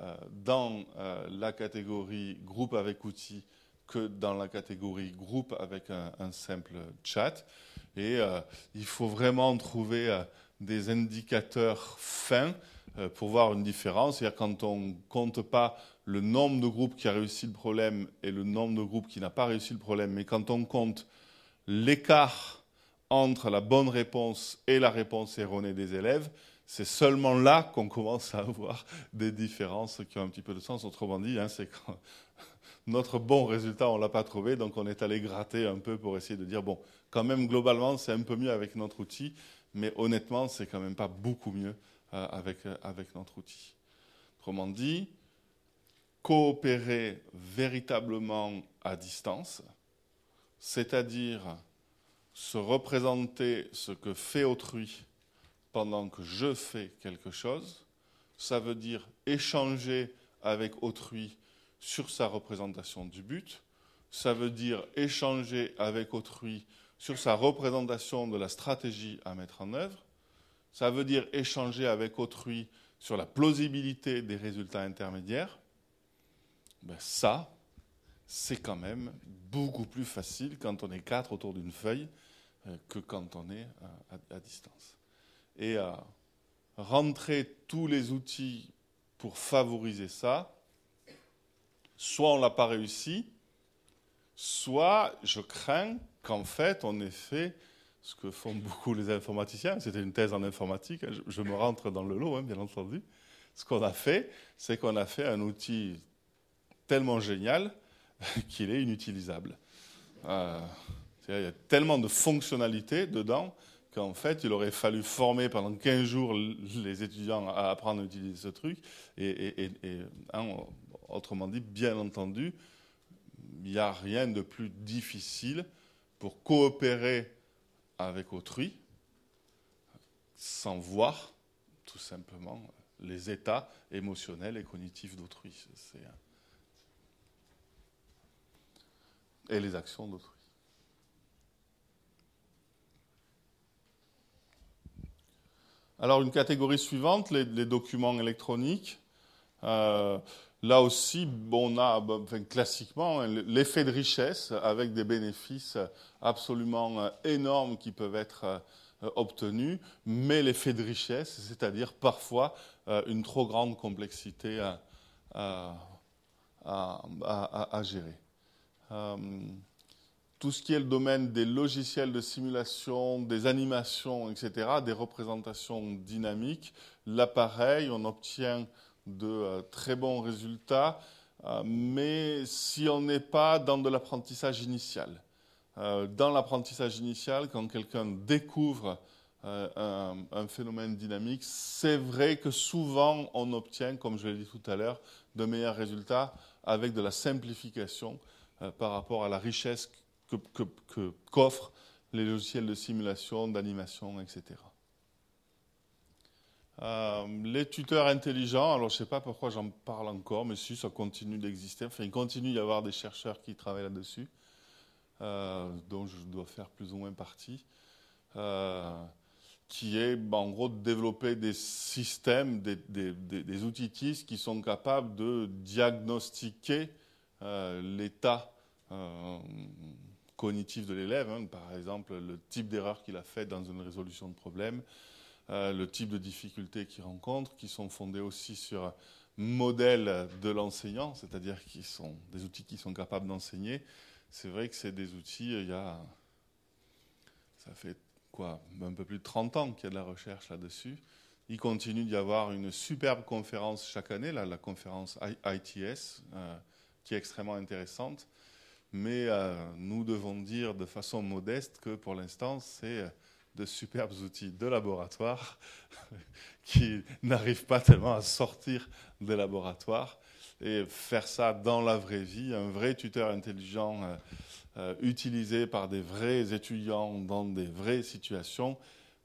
euh, dans la catégorie groupe avec outils que dans la catégorie groupe avec un, un simple chat. Et il faut vraiment trouver des indicateurs fins pour voir une différence. C'est-à-dire quand on ne compte pas le nombre de groupes qui a réussi le problème et le nombre de groupes qui n'a pas réussi le problème, mais quand on compte l'écart entre la bonne réponse et la réponse erronée des élèves, c'est seulement là qu'on commence à avoir des différences qui ont un petit peu de sens. Autrement dit, hein, notre bon résultat, on ne l'a pas trouvé, donc on est allé gratter un peu pour essayer de dire, bon, quand même, globalement, c'est un peu mieux avec notre outil, mais honnêtement, c'est quand même pas beaucoup mieux euh, avec, euh, avec notre outil. Autrement dit, coopérer véritablement à distance, c'est-à-dire se représenter ce que fait autrui pendant que je fais quelque chose, ça veut dire échanger avec autrui sur sa représentation du but, ça veut dire échanger avec autrui sur sa représentation de la stratégie à mettre en œuvre, ça veut dire échanger avec autrui sur la plausibilité des résultats intermédiaires, ben ça, c'est quand même beaucoup plus facile quand on est quatre autour d'une feuille euh, que quand on est à, distance. Et euh, rentrer tous les outils pour favoriser ça, soit on ne l'a pas réussi, soit je crains qu'en fait on ait fait ce que font beaucoup les informaticiens, c'était une thèse en informatique, hein, je, me rentre dans le lot, hein, bien entendu. Ce qu'on a fait, c'est qu'on a fait un outil tellement génial qu'il est inutilisable. Euh, il y a tellement de fonctionnalités dedans qu'en fait, il aurait fallu former pendant 15 jours les étudiants à apprendre à utiliser ce truc. Et, hein, autrement dit, bien entendu, il n'y a rien de plus difficile pour coopérer avec autrui sans voir tout simplement les états émotionnels et cognitifs d'autrui. Et les actions d'autrui. Alors une catégorie suivante, les, documents électroniques. Euh, là aussi, on a classiquement l'effet de richesse avec des bénéfices absolument euh, énormes qui peuvent être euh, obtenus, mais l'effet de richesse, c'est-à-dire parfois une trop grande complexité à gérer tout ce qui est le domaine des logiciels de simulation, des animations, etc., des représentations dynamiques, l'appareil, on obtient de euh, très bons résultats, euh, mais si on n'est pas dans de l'apprentissage initial. Euh, dans l'apprentissage initial, quand quelqu'un découvre un, phénomène dynamique, c'est vrai que souvent on obtient, comme je l'ai dit tout à l'heure, de meilleurs résultats avec de la simplification par rapport à la richesse qu'offrent les logiciels de simulation, d'animation, etc. Euh, les tuteurs intelligents, alors je ne sais pas pourquoi j'en parle encore, mais si ça continue d'exister, enfin il continue d'y avoir des chercheurs qui travaillent là-dessus, euh, dont je dois faire plus ou moins partie, euh, qui est ben, en gros de développer des systèmes, des, des, des, outils qui sont capables de diagnostiquer l'état cognitif de l'élève, hein, par exemple le type d'erreur qu'il a fait dans une résolution de problème, euh, le type de difficultés qu'il rencontre, qui sont fondés aussi sur modèle de l'enseignant, c'est-à-dire qui sont des outils qui sont capables d'enseigner. C'est vrai que c'est des outils, il y a, ça fait quoi, un peu plus de 30 ans qu'il y a de la recherche là-dessus. Il continue d'y avoir une superbe conférence chaque année, la conférence ITS, euh, qui est extrêmement intéressante mais euh, nous devons dire de façon modeste que pour l'instant, c'est euh, de superbes outils de laboratoire qui n'arrivent pas tellement à sortir des laboratoires et faire ça dans la vraie vie, un vrai tuteur intelligent euh, utilisé par des vrais étudiants dans des vraies situations.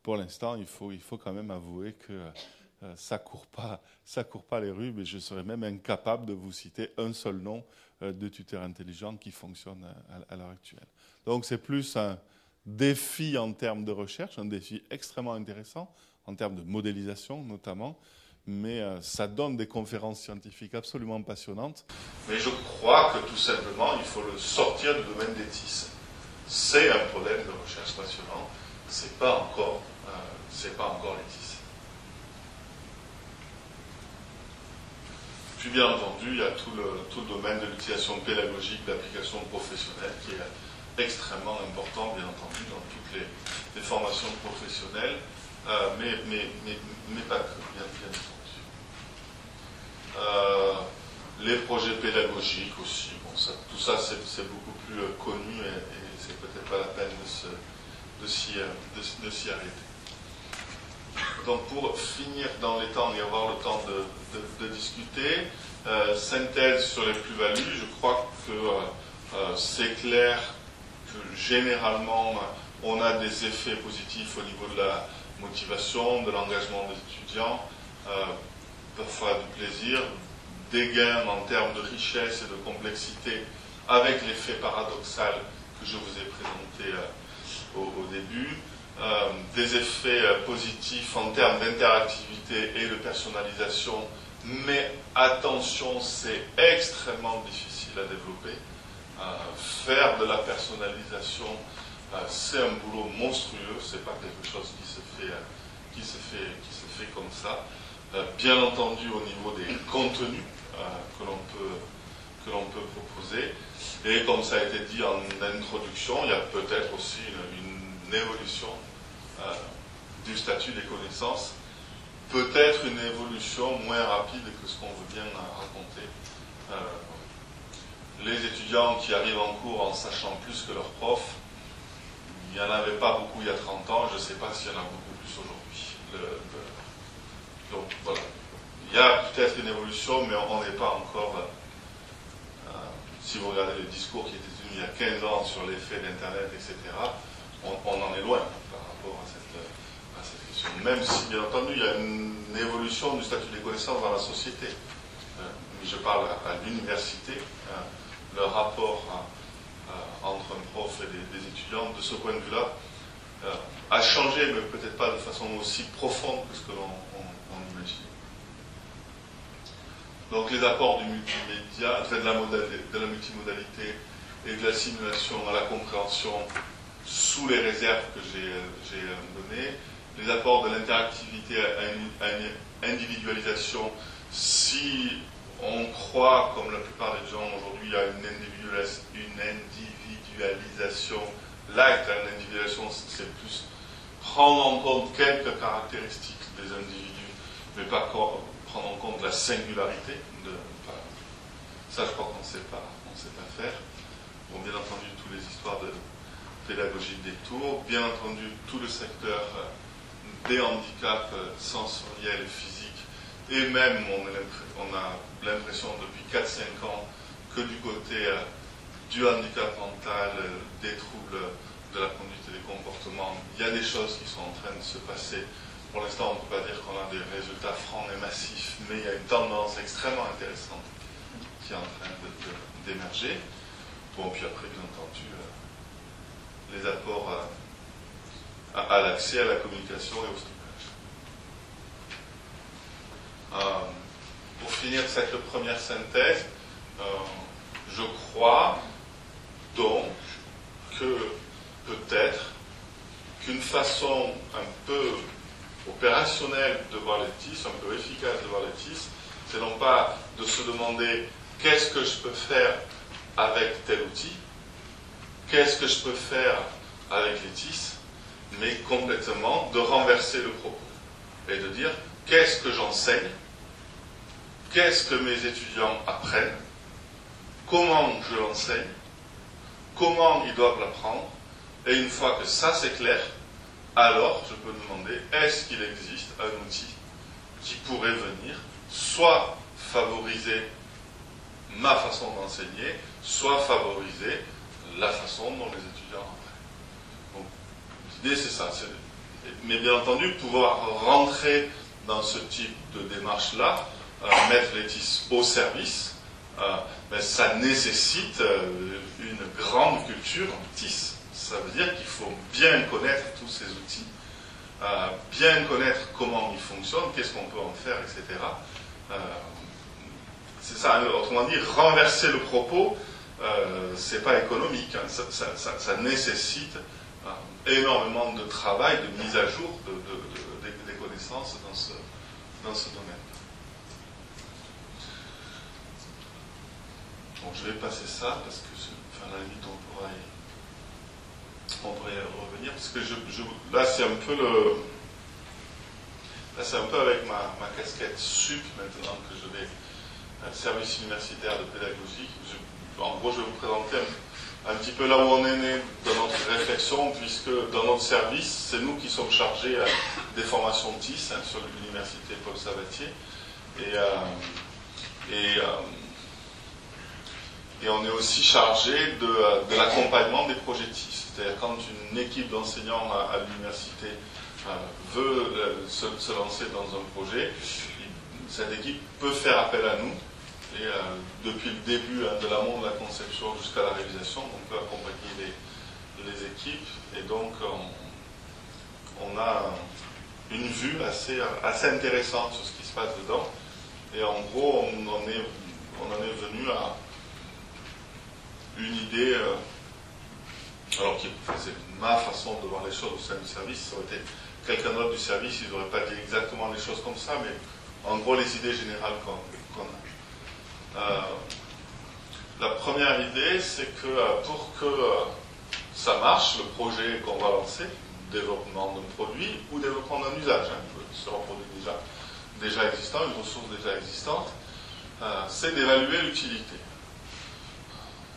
Pour l'instant, il faut, il faut quand même avouer que ça court pas, ça court pas les rues, mais je serais même incapable de vous citer un seul nom euh, de tuteurs intelligents qui fonctionnent à, l'heure actuelle. Donc c'est plus un défi en termes de recherche, un défi extrêmement intéressant, en termes de modélisation notamment, mais euh, ça donne des conférences scientifiques absolument passionnantes. Mais je crois que tout simplement, il faut le sortir du domaine des TIS. C'est un problème de recherche passionnant, c'est pas encore, euh, pas encore les TIS. Puis bien entendu, il y a tout le, tout le domaine de l'utilisation pédagogique d'applications professionnelles qui est extrêmement important, bien entendu, dans toutes les, formations professionnelles, euh, mais, mais, mais, pas que, bien, entendu. Euh, les projets pédagogiques aussi, bon, ça, tout ça c'est beaucoup plus euh, connu et, c'est peut-être pas la peine de s'y de, arrêter. Donc pour finir dans les temps et avoir le temps de, discuter, euh, synthèse sur les plus-values, je crois que euh, euh, c'est clair que généralement on a des effets positifs au niveau de la motivation, de l'engagement des étudiants, parfois du plaisir, des gains en termes de richesse et de complexité avec l'effet paradoxal que je vous ai présenté au, au début. Des effets positifs en termes d'interactivité et de personnalisation, mais attention, c'est extrêmement difficile à développer. faire de la personnalisation, c'est un boulot monstrueux, c'est pas quelque chose qui se fait, qui se fait, qui se fait comme ça. bien entendu, au niveau des contenus que l'on peut, que l'on peut proposer. Et comme ça a été dit en introduction, il y a peut-être aussi une, évolution euh, du statut des connaissances, peut-être une évolution moins rapide que ce qu'on veut bien raconter. Euh, les étudiants qui arrivent en cours en sachant plus que leurs profs, il n'y en avait pas beaucoup il y a 30 ans, je ne sais pas s'il y en a beaucoup plus aujourd'hui. donc voilà. Il y a peut-être une évolution, mais on n'est pas encore euh, si vous regardez les discours qui étaient tenus il y a 15 ans sur l'effet d'Internet, etc., on, en est loin rapport à cette, question. Même si, bien entendu, il y a une, évolution du statut des connaissances dans la société. Euh, je parle à, l'université, hein, le rapport entre un prof et des, étudiants, de ce point de vue-là, euh, a changé, mais peut-être pas de façon aussi profonde que ce que l'on imagine. Donc les apports du multimédia, de la multimodalité et de la simulation à la compréhension sous les réserves que j'ai données, les apports de l'interactivité à une, individualisation, si on croit, comme la plupart des gens aujourd'hui, à une, individualisation light, une individualisation, c'est plus prendre en compte quelques caractéristiques des individus, mais pas prendre en compte la singularité. Ça, je crois qu'on ne sait pas faire. Bon, bien entendu, toutes les histoires de pédagogie des tours, bien entendu, tout le secteur euh, des handicaps euh, sensoriels, physiques, et même, on a l'impression depuis 4-5 ans que du côté euh, du handicap mental, des troubles de la conduite et des comportements, il y a des choses qui sont en train de se passer pour l'instant, on ne peut pas dire qu'on a des résultats francs et massifs, mais il y a une tendance extrêmement intéressante qui est en train d'émerger. Bon, puis après, bien entendu, euh, les apports à, l'accès à la communication et au stockage. Euh, pour finir cette première synthèse, euh, je crois donc que peut-être qu'une façon un peu opérationnel de voir les TIS, un peu efficace de voir les TIS, c'est non pas de se demander qu'est-ce que je peux faire avec tel outil, qu'est-ce que je peux faire avec les TIS, mais complètement de renverser le propos et de dire qu'est-ce que j'enseigne, qu'est-ce que mes étudiants apprennent, comment je l'enseigne, comment ils doivent l'apprendre, et une fois que ça c'est clair, alors je peux demander est-ce qu'il existe un outil qui pourrait venir soit favoriser ma façon d'enseigner, soit favoriser la façon dont les étudiants apprennent. Donc, l'idée c'est ça. Mais bien entendu, pouvoir rentrer dans ce type de démarche-là, euh, mettre TIS au service, euh, ben, ça nécessite euh, une grande culture TIS ça veut dire qu'il faut bien connaître tous ces outils, euh, bien connaître comment ils fonctionnent, qu'est-ce qu'on peut en faire, etc. C'est ça, autrement dit, renverser le propos, euh, c'est pas économique, hein. ça, nécessite énormément de travail, de mise à jour des connaissances dans ce, dans ce domaine. Bon, je vais passer ça parce que, enfin, la limite, on pourra y on pourrait revenir, parce que là, c'est un peu le. Là, c'est un peu avec ma, casquette SUP maintenant que je vais un service universitaire de pédagogie. En gros, je vais vous présenter un, petit peu là où on est né dans notre réflexion, puisque dans notre service, c'est nous qui sommes chargés euh, des formations TIS hein, sur l'université Paul Sabatier. Et, euh, euh, et on est aussi chargé de, l'accompagnement des projets TIS. C'est-à-dire quand une équipe d'enseignants à, l'université veut se, lancer dans un projet, cette équipe peut faire appel à nous. Et euh, depuis le début hein, de l'amont de la conception jusqu'à la réalisation, on peut accompagner les, équipes. Et donc, on a une vue assez, intéressante sur ce qui se passe dedans. Et en gros, on en est, venu à une idée, euh, alors qui c'est ma façon de voir les choses au sein du service, ça aurait été quelqu'un d'autre du service, il n'aurait pas dit exactement les choses comme ça, mais en gros les idées générales qu'on a. Euh, la première idée, c'est que euh, pour que ça marche, le projet qu'on va lancer, développement d'un produit ou développement d'un usage, hein, sur un produit déjà, existant, une ressource déjà existante, c'est d'évaluer l'utilité.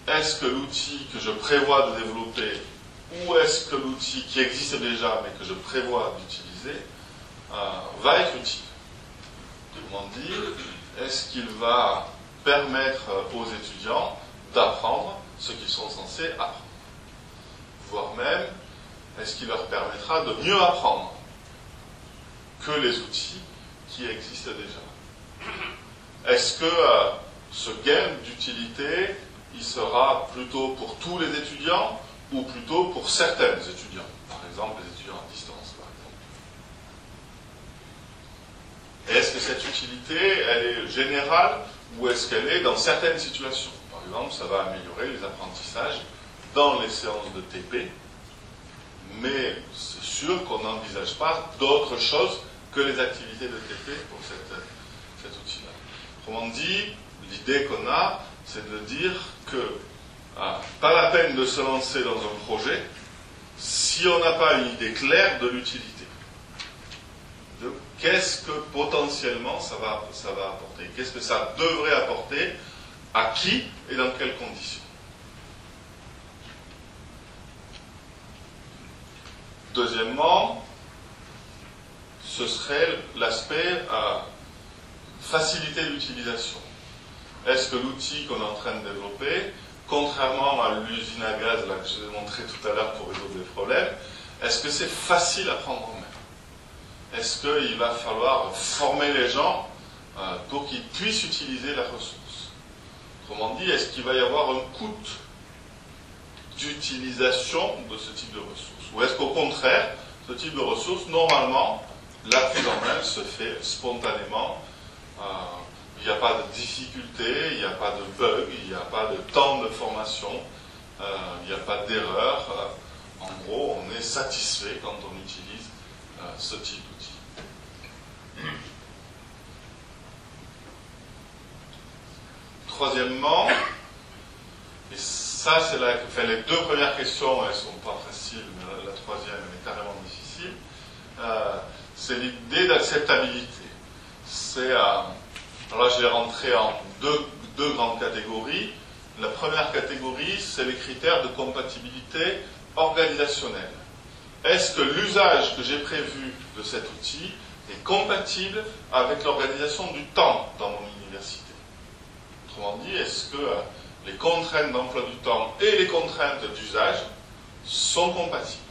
Est-ce que l'outil que je prévois de développer ou est-ce que l'outil qui existe déjà mais que je prévois d'utiliser euh, va être utile? Est-ce qu'il va permettre aux étudiants d'apprendre ce qu'ils sont censés apprendre. Voire même, est-ce qu'il leur permettra de mieux apprendre que les outils qui existent déjà? Est-ce que euh, ce gain d'utilité il sera plutôt pour tous les étudiants ou plutôt pour certains étudiants, par exemple les étudiants à distance, par exemple. Est-ce que cette utilité, elle est générale ou est-ce qu'elle est dans certaines situations Par exemple, ça va améliorer les apprentissages dans les séances de TP, mais c'est sûr qu'on n'envisage pas d'autre chose que les activités de TP pour cet outil-là. Autrement dit, l'idée qu'on a, c'est de dire que ah, pas la peine de se lancer dans un projet si on n'a pas une idée claire de l'utilité. Qu'est-ce que potentiellement ça va, ça va apporter? Qu'est-ce que ça devrait apporter? À qui et dans quelles conditions? Deuxièmement, ce serait l'aspect à faciliter l'utilisation. Est-ce que l'outil qu'on est en train de développer, contrairement à l'usine à gaz que je vous ai montré tout à l'heure pour résoudre des problèmes, est-ce que c'est facile à prendre en main? Est-ce qu'il va falloir former les gens euh, pour qu'ils puissent utiliser la ressource? Autrement dit, est-ce qu'il va y avoir un coût d'utilisation de ce type de ressources? Ou est-ce qu'au contraire, ce type de ressources, normalement, la prise en main se fait spontanément euh, il n'y a pas de difficulté, il n'y a pas de bug, il n'y a pas de temps de formation, euh, il n'y a pas d'erreur. En gros, on est satisfait quand on utilise ce type d'outil. Troisièmement, et ça c'est la, enfin, les deux premières questions, elles ne sont pas faciles, mais la, troisième est carrément difficile, c'est l'idée d'acceptabilité. C'est alors là, je vais rentrer en deux, deux grandes catégories. La première catégorie, c'est les critères de compatibilité organisationnelle. Est-ce que l'usage que j'ai prévu de cet outil est compatible avec l'organisation du temps dans mon Autrement dit, est-ce que euh, les contraintes d'emploi du temps et les contraintes d'usage sont compatibles?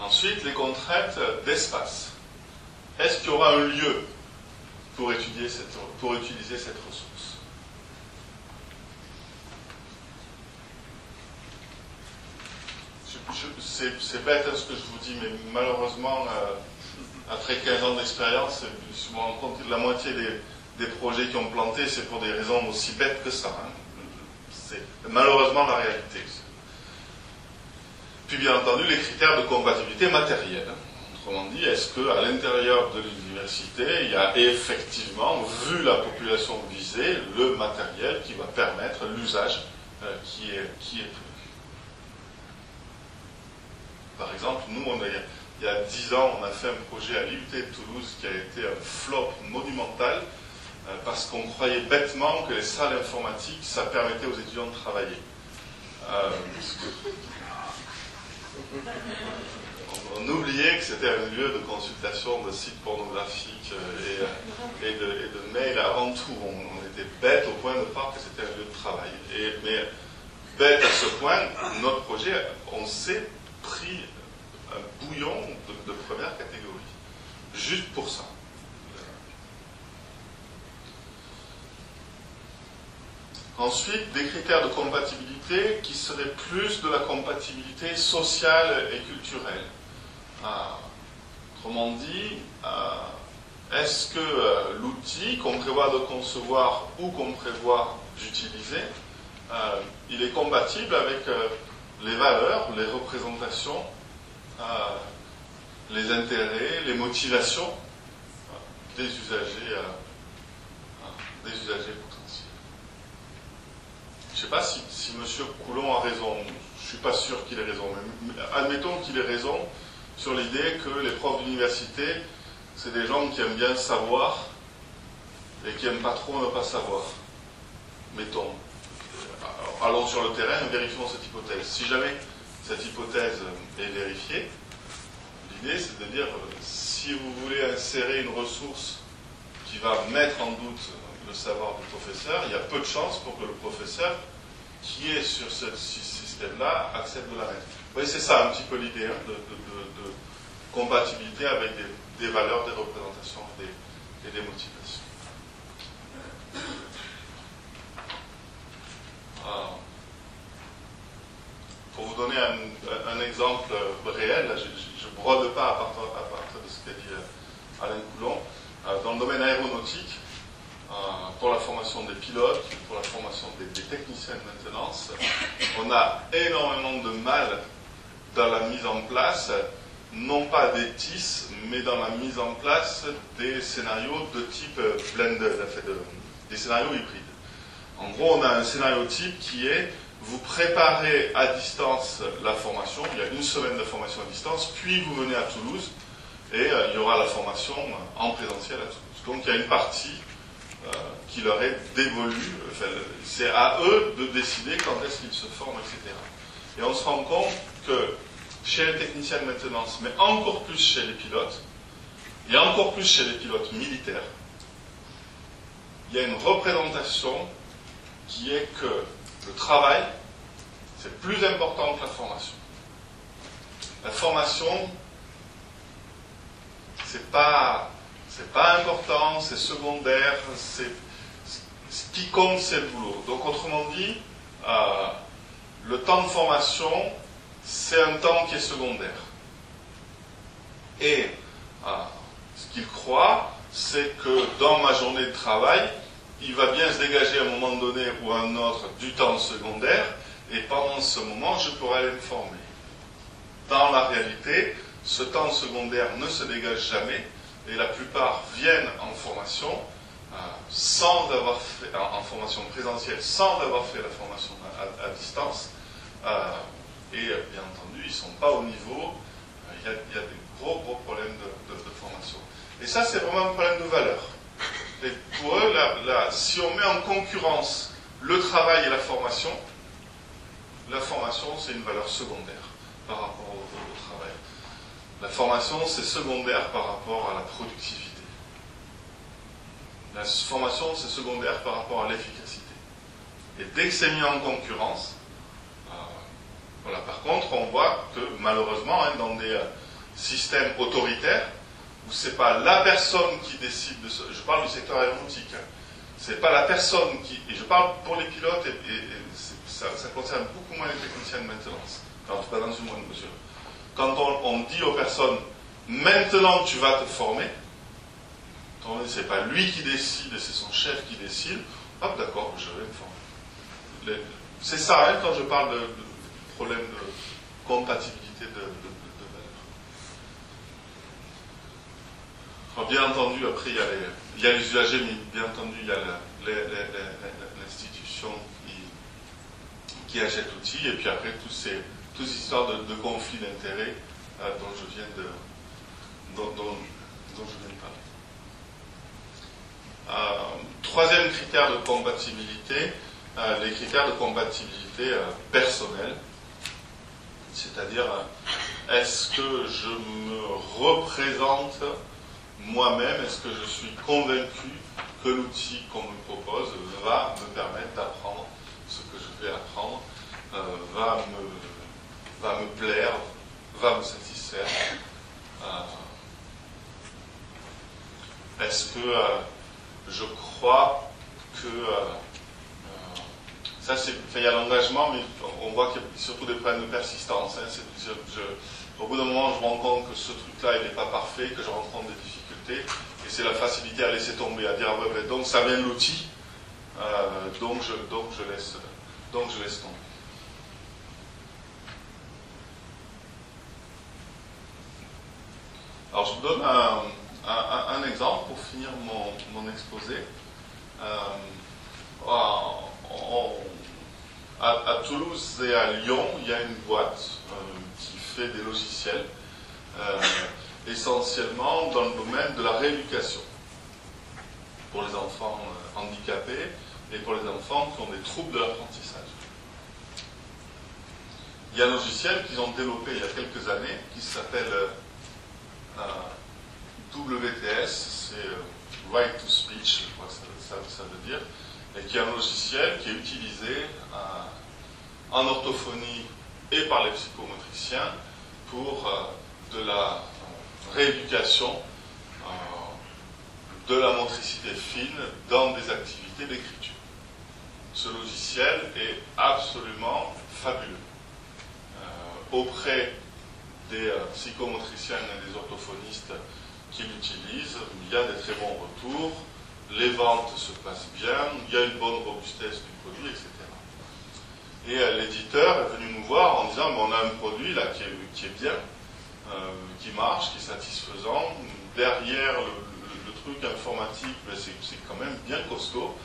Ensuite, les contraintes d'espace. Est-ce qu'il y aura un lieu pour, étudier cette, pour utiliser cette ressource? C'est bête hein, ce que je vous dis, mais malheureusement, euh, après 15 ans d'expérience, je me rends compte que la moitié des, projets qui ont planté, c'est pour des raisons aussi bêtes que ça. Hein. C'est malheureusement la réalité. Puis bien entendu, les critères de compatibilité matérielle. Autrement dit, est-ce qu'à l'intérieur de l'université, il y a effectivement, vu la population visée, le matériel qui va permettre l'usage euh, qui, est, qui Par exemple, nous, il y a dix ans, on a fait un projet à l'IUT de Toulouse qui a été un flop monumental parce qu'on croyait bêtement que les salles informatiques, ça permettait aux étudiants de travailler. Euh, on oubliait que c'était un lieu de consultation de sites pornographiques euh, euh, et, de, mails avant tout. On, était bête au point de croire que c'était un lieu de travail. Mais bête à ce point, notre projet, on s'est pris un bouillon de, première catégorie. Juste pour ça. Ensuite, des critères de compatibilité qui seraient plus de la compatibilité sociale et culturelle. autrement dit, est-ce que l'outil qu'on prévoit de concevoir ou qu'on prévoit d'utiliser, il est compatible avec les valeurs, les représentations, les intérêts, les motivations des usagers, des usagers sais pas si, M. Coulon a raison, je ne suis pas sûr qu'il ait raison, mais admettons qu'il ait raison sur l'idée que les profs d'université, c'est des gens qui aiment bien savoir et qui n'aiment pas trop ne pas savoir. Mettons. allons sur le terrain et vérifions cette hypothèse. Si jamais cette hypothèse est vérifiée, l'idée c'est de dire si vous voulez insérer une ressource qui va mettre en doute le savoir du professeur, il y a peu de chances pour que le professeur qui est sur ce système-là accepte de la mettre. Vous voyez, c'est ça un petit peu l'idée hein, de, compatibilité avec des, valeurs, des représentations et des motivations. Ah. Pour vous donner un, exemple réel, je ne brode pas à partir, de ce qu'a dit euh, Alain Coulon. Euh, dans le domaine aéronautique, euh, pour la formation des pilotes, pour la formation des, techniciens de maintenance, on a énormément de mal dans la mise en place, non pas des TIS, mais dans la mise en place des scénarios de type blended, des scénarios hybrides. En gros, on a un scénario type qui est vous préparez à distance la formation, il y a une semaine de formation à distance, puis vous venez à Toulouse et euh, il y aura la formation en présentiel à Toulouse. Donc il y a une partie euh, qui leur est dévolue, c'est à eux de décider quand est-ce qu'ils se forment, etc. Et on se rend compte que chez les techniciens de maintenance, mais encore plus chez les pilotes, et encore plus chez les pilotes militaires, il y a une représentation qui est que le travail, c'est plus important que la formation. La formation, c'est pas, c'est pas important, c'est secondaire, c'est, ce qui compte, c'est le boulot. Donc, autrement dit, euh, le temps de formation, c'est un temps qui est secondaire. Et euh, ce qu'il croit, c'est que dans ma journée de travail, il va bien se dégager à un moment donné ou à un autre du temps secondaire, et pendant ce moment, je pourrai aller me former. Dans la réalité, ce temps secondaire ne se dégage jamais, et la plupart viennent en formation euh, sans avoir en, formation présentielle, sans avoir fait la formation à, distance. Euh, et bien entendu, ils ne sont pas au niveau. Euh, il y, a, des gros, gros problèmes de, formation. Et ça, c'est vraiment un problème de valeur. Et pour eux, si on met en concurrence le travail et la formation, la formation, c'est une valeur secondaire par rapport au, travail. La formation, c'est secondaire par rapport à la productivité. La formation, c'est secondaire par rapport à l'efficacité. Et dès que c'est mis en concurrence, euh, voilà. Par contre, on voit que malheureusement, hein, dans des euh, systèmes autoritaires, où c'est pas la personne qui décide de ce. Je parle du secteur aéronautique. Hein. C'est pas la personne qui. Et je parle pour les pilotes et, ça, concerne beaucoup moins les techniciens de maintenance. En tout cas, dans une moindre mesure. Quand on, dit aux personnes maintenant tu vas te former, c'est pas lui qui décide, c'est son chef qui décide. Hop, d'accord, je vais me former. C'est ça, hein, quand je parle de, de problème de compatibilité de, bien entendu, après, il y, a les, il y, a les, usagers, mais bien entendu, il y a l'institution qui, qui, achète l'outil, et puis après, tous ces, toutes ces histoires de, conflits d'intérêts euh, dont je viens de, dont, dont, je viens de parler. Euh, troisième critère de compatibilité, euh, les critères de compatibilité personnelle. C'est-à-dire, est-ce que je me représente moi-même, est-ce que je suis convaincu que l'outil qu'on me propose va me permettre d'apprendre ce que je vais apprendre, va, me, va me plaire, va me satisfaire euh, Est-ce que euh, je crois que ça, c'est, il y a l'engagement, mais on voit qu'il y a surtout des problèmes de persistance. Hein. au bout d'un moment, je me rends compte que ce truc-là, il n'est pas parfait, que je rencontre des difficultés, et c'est la facilité à laisser tomber, à dire, ah ouais, donc ça de l'outil, euh, donc, je laisse, donc je laisse tomber. Alors, je vous donne un, exemple pour finir mon, mon exposé. Euh, à, Toulouse et à Lyon, il y a une boîte euh, qui fait des logiciels euh, essentiellement dans le domaine de la rééducation pour les enfants handicapés et pour les enfants qui ont des troubles de l'apprentissage. Il y a un logiciel qu'ils ont développé il y a quelques années qui s'appelle WTS, c'est Right to Speech, je crois que ça, veut dire, et qui est un logiciel qui est utilisé euh, en orthophonie et par les psychomotriciens pour euh, de la euh, rééducation de la motricité fine dans des activités d'écriture. Ce logiciel est absolument fabuleux. auprès des psychomotriciens et des orthophonistes qui l'utilisent, il y a des très bons retours les ventes se passent bien, il y a une bonne robustesse du produit, etc. Et euh, l'éditeur est venu nous voir en disant, on a un produit là qui est, bien, euh, qui marche, qui est satisfaisant. Derrière le, truc informatique, ben, c'est quand même bien costaud.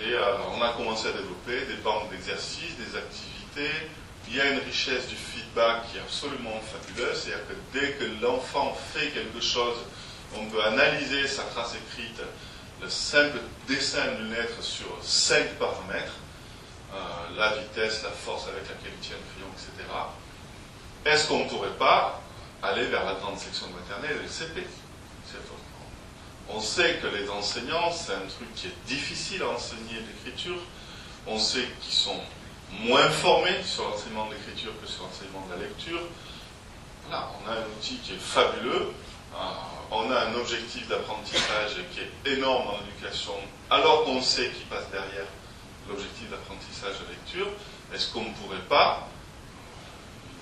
Et euh, on a commencé à développer des banques d'exercices, des activités. Il y a une richesse du feedback qui est absolument fabuleuse. C'est-à-dire que dès que l'enfant fait quelque chose, on peut analyser sa trace écrite le simple dessin d'une lettre sur cinq paramètres, euh, la vitesse, la force avec laquelle il tient le crayon, etc. Est-ce qu'on ne pourrait pas aller vers la grande section maternelle et le CP On sait que les enseignants, c'est un truc qui est difficile à enseigner l'écriture. On sait qu'ils sont moins formés sur l'enseignement de l'écriture que sur l'enseignement de la lecture. Voilà, on a un outil qui est fabuleux. Euh, on a un objectif d'apprentissage qui est énorme dans l'éducation, alors qu'on sait qu'il passe derrière l'objectif d'apprentissage de lecture, est-ce qu'on ne pourrait pas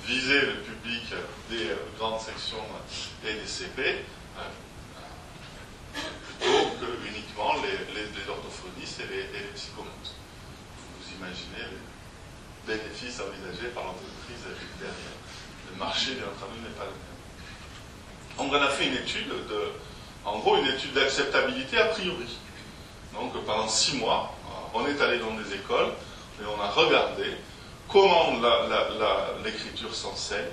viser le public des grandes sections et des CP euh, plutôt que uniquement les, les, orthophonistes et les, et psychomotes Vous imaginez les bénéfices envisagés par l'entreprise derrière. Le marché, bien entendu, n'est pas le même. Donc on a fait une étude de, en gros, une étude d'acceptabilité a priori. Donc pendant six mois, on est allé dans des écoles et on a regardé comment l'écriture s'enseigne,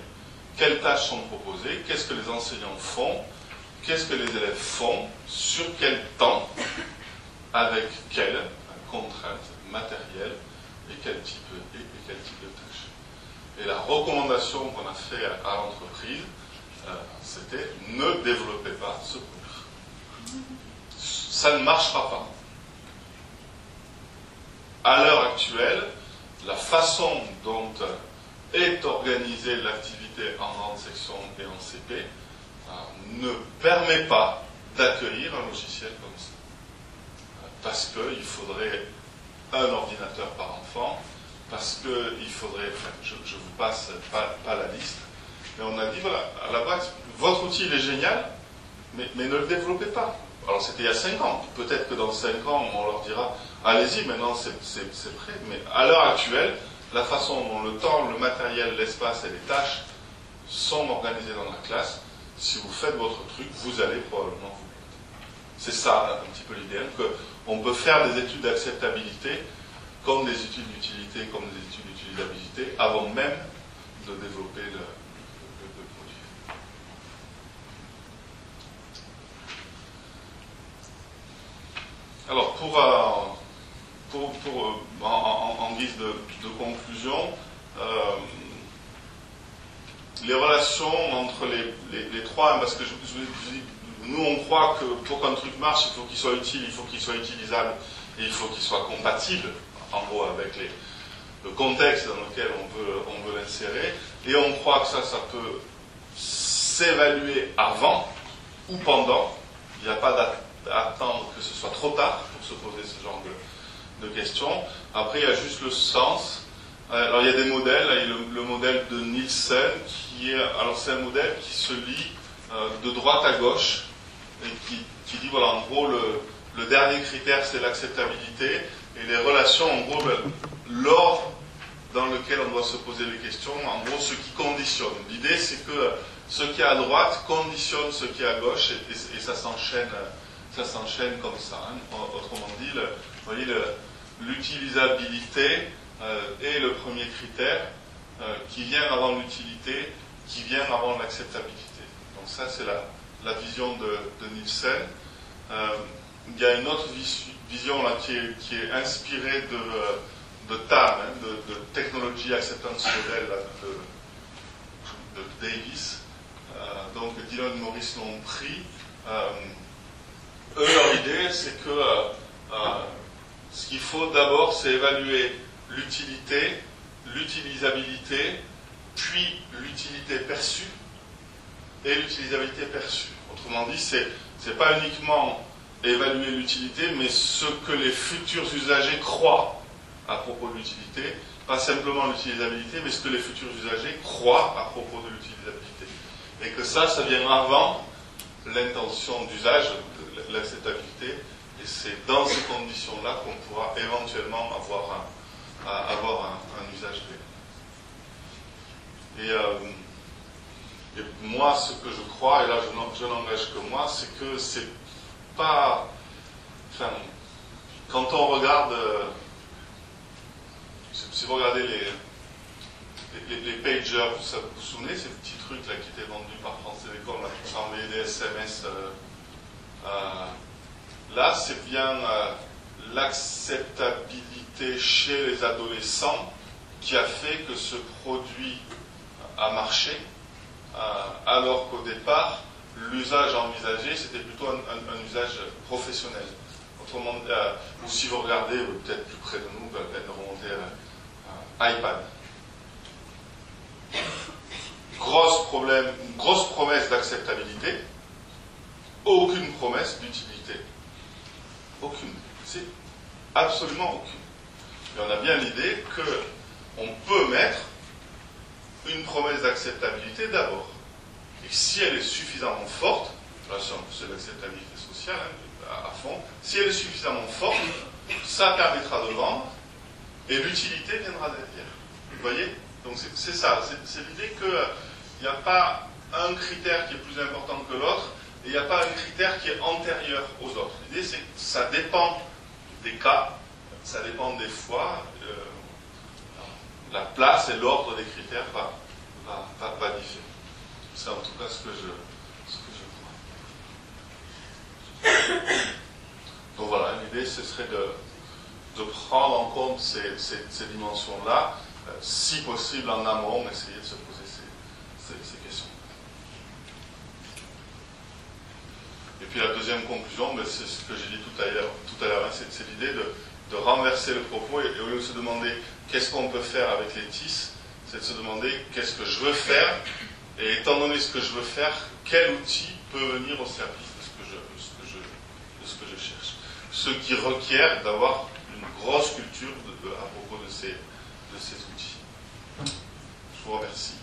quelles tâches sont proposées, qu'est-ce que les enseignants font, qu'est-ce que les élèves font, sur quel temps, avec quelles contraintes matérielles et quel type, Et la recommandation qu'on a faite à l'entreprise, euh, c'était ne développez pas ce produit. Ça ne marchera pas. À l'heure actuelle, la façon dont est organisée l'activité en grande section et en CP euh, ne permet pas d'accueillir un logiciel comme ça. Parce qu'il faudrait un ordinateur par enfant, parce qu'il faudrait, je, je vous passe pas, la liste, mais on a dit, voilà, à la base, votre outil est génial, mais, ne le développez pas. Alors c'était il y a 5 ans. Peut-être que dans 5 ans, on leur dira, allez-y, maintenant c'est prêt. Mais à l'heure actuelle, la façon dont le temps, le matériel, l'espace et les tâches sont organisés dans la classe, si vous faites votre truc, vous allez probablement vous C'est ça un petit peu l'idée, qu'on peut faire des études d'acceptabilité comme des études d'utilité, comme des études d'utilisabilité, avant même de développer le, Alors, pour, euh, euh, en, guise de, conclusion, euh, les relations entre les, trois, parce que nous on croit que pour qu'un truc marche, il faut qu'il soit utile, il faut qu'il soit utilisable et il faut qu'il soit compatible, en gros, avec le contexte dans lequel on veut, l'insérer. Et on croit que ça, ça peut s'évaluer avant ou pendant. Il n'y a pas attendre que ce soit trop tard pour se poser ce genre de questions. Après, il y a juste le sens. Alors, il y a des modèles. Il y a le, modèle de Nielsen, qui est. Alors, c'est un modèle qui se lit de droite à gauche et qui, dit voilà, en gros, le dernier critère, c'est l'acceptabilité. Et les relations, en gros, ben, l'ordre dans lequel on doit se poser les questions, en gros, ce qui conditionne. L'idée, c'est que ce qui est à droite conditionne ce qui est à gauche, et, ça s'enchaîne ça s'enchaîne comme ça. Hein. Autrement dit, voyez, l'utilisabilité euh, est le premier critère euh, qui vient avant l'utilité, qui vient avant l'acceptabilité. Donc ça, c'est la, vision de, de Nielsen. Euh, il y a une autre vision là, qui, est, inspirée de, de TAM, hein, de, Technology Acceptance Model de, de, Davis. Euh, donc Dylan Morris l'ont pris. Euh, eux, leur idée, c'est que euh, ce qu'il faut d'abord, c'est évaluer l'utilité, l'utilisabilité, puis l'utilité perçue et l'utilisabilité perçue. Autrement dit, c'est n'est pas uniquement évaluer l'utilité, mais ce que les futurs usagers croient à propos de l'utilité, pas simplement l'utilisabilité, mais ce que les futurs usagers croient à propos de l'utilisabilité. Et que ça, ça vient avant l'intention d'usage, l'acceptabilité, et c'est dans ces conditions-là qu'on pourra éventuellement avoir un, usage réel. Euh, et, moi, ce que je crois, et là je n'engage que moi, c'est que c'est pas. Enfin, quand on regarde. Euh, si vous regardez les, les, pagers, vous vous souvenez ces petits trucs là qui étaient vendus par France Télécom, là, pour s'envoyer des SMS euh, euh, Là, c'est bien l'acceptabilité chez les adolescents qui a fait que ce produit a marché, alors qu'au départ, l'usage envisagé, c'était plutôt un, usage professionnel. Autrement euh, ou si vous regardez peut-être plus près de nous, peut de remonter à iPad. Grosse problème, grosse promesse d'acceptabilité, aucune promesse d'utilité. Aucune. C'est absolument aucune. Et on a bien l'idée qu'on peut mettre une promesse d'acceptabilité d'abord. Et si elle est suffisamment forte, c'est l'acceptabilité sociale hein, à fond, si elle est suffisamment forte, ça permettra de vendre et l'utilité viendra derrière. Vous voyez? Donc c'est ça, c'est l'idée qu'il n'y a pas un critère qui est plus important que l'autre et il n'y a pas un critère qui est antérieur aux autres. L'idée c'est que ça dépend des cas, ça dépend des fois, euh, la place et l'ordre des critères va, va, va différer. C'est en tout cas ce que je, ce que je crois. Donc voilà, l'idée ce serait de, de, prendre en compte ces, ces, dimensions-là, euh, si possible en amont, essayer de se poser ces, ces questions. Et puis la deuxième conclusion, c'est ce que j'ai dit tout à l'heure, tout à hein, c'est l'idée de, de, renverser le propos et, et, au lieu de se demander qu'est-ce qu'on peut faire avec les TIS, c'est de se demander qu'est-ce que je veux faire et étant donné ce que je veux faire, quel outil peut venir au service de ce que je, cherche? Ce qui requiert d'avoir une grosse culture à propos de ces outils. Je vous remercie.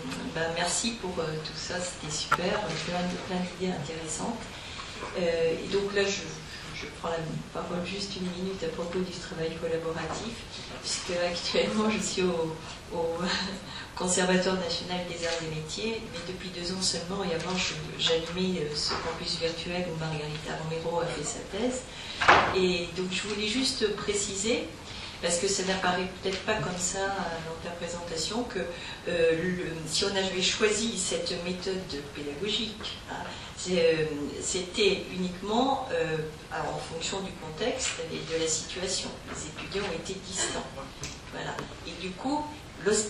bah, merci pour tout ça, c'était super, plein, plein d'idées intéressantes. et donc là, je, prends la parole juste une minute à propos du travail collaboratif, puisque actuellement je suis au, Conservatoire national des arts et métiers, mais depuis deux ans seulement, et avant j'animais ce campus virtuel où Margarita Romero a fait sa thèse. Et donc je voulais juste préciser parce que ça n'apparaît peut-être pas comme ça dans ta présentation, que si on avait choisi cette méthode pédagogique, hein, c'était uniquement en fonction du contexte et de la situation. Les étudiants étaient distants. Voilà. Et du coup,